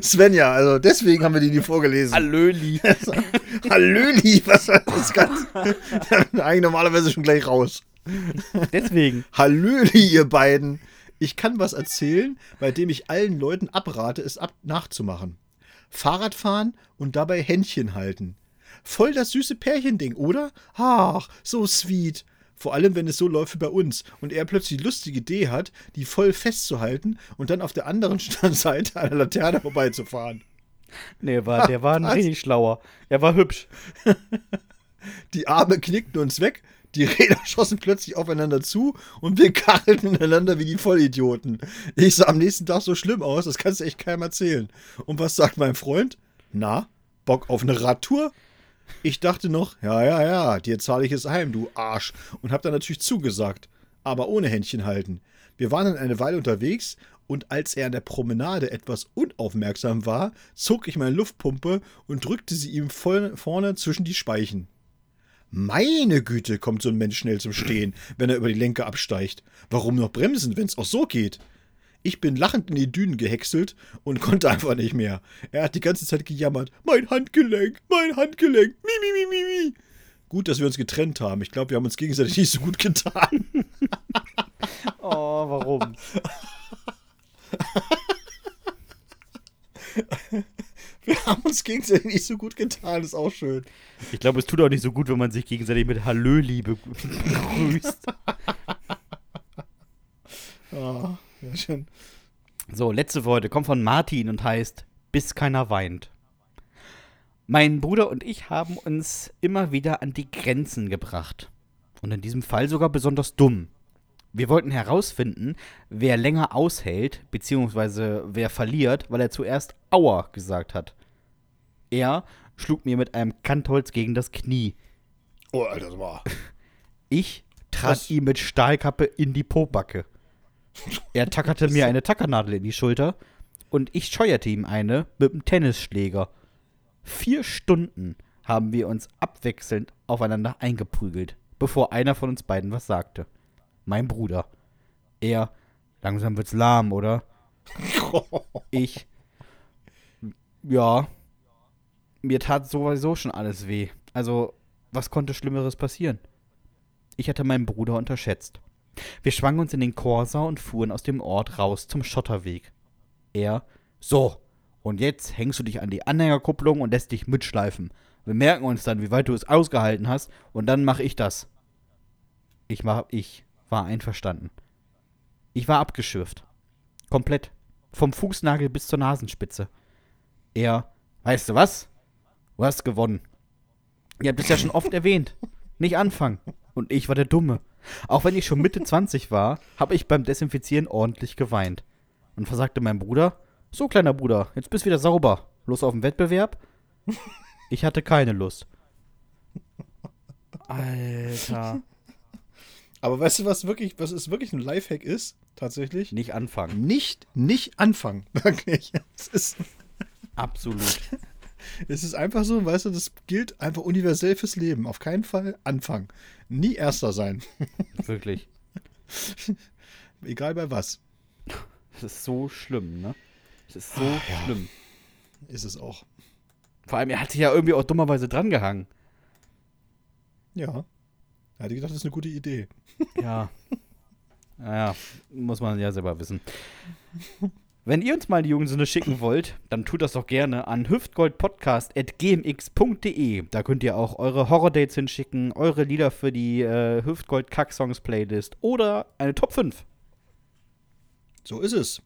Svenja, also deswegen haben wir die nie vorgelesen. Hallöli. (laughs) Hallöli, was war das ganz? (laughs) Eigentlich normalerweise schon gleich raus. Deswegen. Hallöli, ihr beiden. Ich kann was erzählen, bei dem ich allen Leuten abrate, es ab nachzumachen. Fahrradfahren und dabei Händchen halten. Voll das süße Pärchending, oder? Ach, so sweet. Vor allem, wenn es so läuft wie bei uns und er plötzlich die lustige Idee hat, die voll festzuhalten und dann auf der anderen (laughs) Seite der Laterne vorbeizufahren. Nee, war, der war ein richtig schlauer. Er war hübsch. (laughs) Die Arme knickten uns weg, die Räder (laughs) schossen plötzlich aufeinander zu und wir kachelten ineinander wie die Vollidioten. Ich sah am nächsten Tag so schlimm aus, das kannst du echt keinem erzählen. Und was sagt mein Freund? Na, Bock auf eine Radtour? Ich dachte noch, ja, ja, ja, dir zahle ich es heim, du Arsch. Und hab dann natürlich zugesagt. Aber ohne Händchen halten. Wir waren dann eine Weile unterwegs und als er an der Promenade etwas unaufmerksam war, zog ich meine Luftpumpe und drückte sie ihm vorne zwischen die Speichen. Meine Güte, kommt so ein Mensch schnell zum Stehen, wenn er über die Lenker absteigt. Warum noch bremsen, wenn es auch so geht? Ich bin lachend in die Dünen gehäckselt und konnte einfach nicht mehr. Er hat die ganze Zeit gejammert. Mein Handgelenk, mein Handgelenk, mi, mi, mi, mi, mi. Gut, dass wir uns getrennt haben. Ich glaube, wir haben uns gegenseitig nicht so gut getan. (laughs) Oh, warum? Wir haben uns gegenseitig nicht so gut getan, ist auch schön. Ich glaube, es tut auch nicht so gut, wenn man sich gegenseitig mit Hallöli be- (laughs) begrüßt. Ja, schön. So, letzte heute kommt von Martin und heißt Bis keiner weint. Mein Bruder und ich haben uns immer wieder an die Grenzen gebracht. Und in diesem Fall sogar besonders dumm. Wir wollten herausfinden, wer länger aushält, beziehungsweise wer verliert, weil er zuerst Aua gesagt hat. Er schlug mir mit einem Kantholz gegen das Knie. Oh, Alter, das war. Ich trat Was? ihm mit Stahlkappe in die Pobacke. Er tackerte mir eine Tackernadel in die Schulter und ich scheuerte ihm eine mit dem Tennisschläger. Vier Stunden haben wir uns abwechselnd aufeinander eingeprügelt, bevor einer von uns beiden was sagte. Mein Bruder. Er, langsam wird's lahm, oder? (laughs) Ich, ja, mir tat sowieso schon alles weh. Also, was konnte Schlimmeres passieren? Ich hatte meinen Bruder unterschätzt. Wir schwangen uns in den Corsa und fuhren aus dem Ort raus zum Schotterweg. Er, so, und jetzt hängst du dich an die Anhängerkupplung und lässt dich mitschleifen. Wir merken uns dann, wie weit du es ausgehalten hast, und dann mache ich das. Ich war, ich war einverstanden. Ich war abgeschürft. Komplett. Vom Fußnagel bis zur Nasenspitze. Er, weißt du was? Du hast gewonnen. Ihr habt es ja schon oft erwähnt. Nicht anfangen. Und ich war der Dumme. Auch wenn ich schon Mitte 20 war, habe ich beim Desinfizieren ordentlich geweint. Und versagte mein Bruder, so kleiner Bruder, jetzt bist du wieder sauber. Los auf den Wettbewerb? Ich hatte keine Lust. Alter. Aber weißt du, was wirklich, was ist wirklich ein Lifehack ist? Tatsächlich? Nicht anfangen. Nicht, nicht anfangen. (laughs) Wirklich. Es ist, Absolut. Es ist einfach so, weißt du, das gilt einfach universell fürs Leben. Auf keinen Fall anfangen. Nie Erster sein. (laughs) Wirklich. Egal bei was. Das ist so schlimm, ne? Das ist so Ach, ja. schlimm. Ist es auch. Vor allem, er hat sich ja irgendwie auch dummerweise drangehangen. Ja. Er hatte gedacht, das ist eine gute Idee. Ja. (laughs) Naja, muss man ja selber wissen. Wenn ihr uns mal die Jugendsünde schicken wollt, dann tut das doch gerne an hüftgoldpodcast.gmx.de. Da könnt ihr auch eure Horror-Dates hinschicken, eure Lieder für die äh, Hüftgold-Kack-Songs-Playlist oder eine Top 5. So ist es.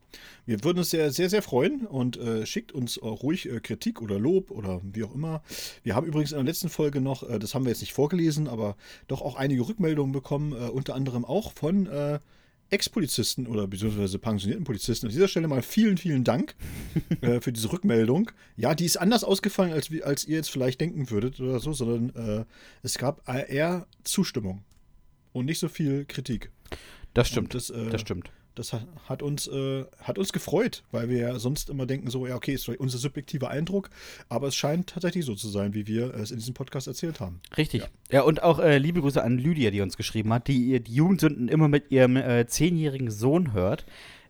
Wir würden uns sehr, sehr, sehr freuen und äh, schickt uns auch ruhig äh, Kritik oder Lob oder wie auch immer. Wir haben übrigens in der letzten Folge noch, äh, das haben wir jetzt nicht vorgelesen, aber doch auch einige Rückmeldungen bekommen, äh, unter anderem auch von äh, Ex-Polizisten oder beziehungsweise pensionierten Polizisten. An dieser Stelle mal vielen, vielen Dank (laughs) äh, für diese Rückmeldung. Ja, die ist anders ausgefallen, als, wie- als ihr jetzt vielleicht denken würdet oder so, sondern äh, es gab eher Zustimmung und nicht so viel Kritik. Das stimmt. Das, äh, das stimmt. Das hat, uns, äh, hat uns gefreut, weil wir ja sonst immer denken, so, ja, okay, ist unser subjektiver Eindruck, aber es scheint tatsächlich so zu sein, wie wir es in diesem Podcast erzählt haben. Richtig. Ja, und auch äh, liebe Grüße an Lydia, die uns geschrieben hat, die ihr die Jugendsünden immer mit ihrem äh, zehnjährigen Sohn hört,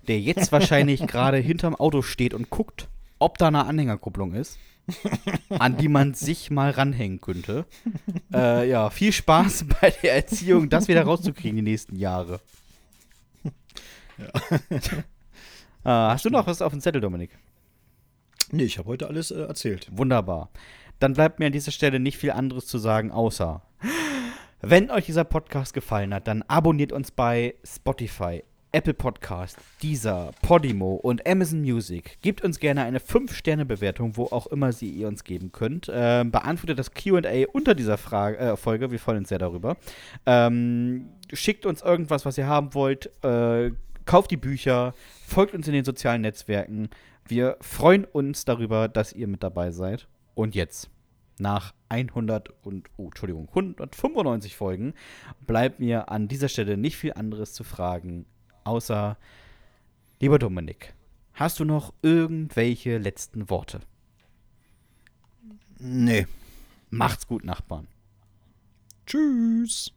der jetzt wahrscheinlich (laughs) gerade hinterm Auto steht und guckt, ob da eine Anhängerkupplung ist, an die man sich mal ranhängen könnte. Äh, ja, viel Spaß (laughs) bei der Erziehung, das wieder rauszukriegen die nächsten Jahre. (laughs) äh, hast du noch was auf dem Zettel, Dominik? Nee, ich habe heute alles äh, erzählt. Wunderbar. Dann bleibt mir an dieser Stelle nicht viel anderes zu sagen, außer, wenn euch dieser Podcast gefallen hat, dann abonniert uns bei Spotify, Apple Podcast, Deezer, Podimo und Amazon Music. Gebt uns gerne eine 5-Sterne-Bewertung, wo auch immer sie ihr uns geben könnt. Ähm, beantwortet das QA unter dieser Frage, äh, Folge, wir freuen uns sehr darüber. Ähm, schickt uns irgendwas, was ihr haben wollt. Äh, kauft die Bücher, folgt uns in den sozialen Netzwerken. Wir freuen uns darüber, dass ihr mit dabei seid. Und jetzt, nach 100 und, oh, Entschuldigung, 195 Folgen, bleibt mir an dieser Stelle nicht viel anderes zu fragen, außer, lieber Dominik, hast du noch irgendwelche letzten Worte? Nee. Macht's gut, Nachbarn. Tschüss.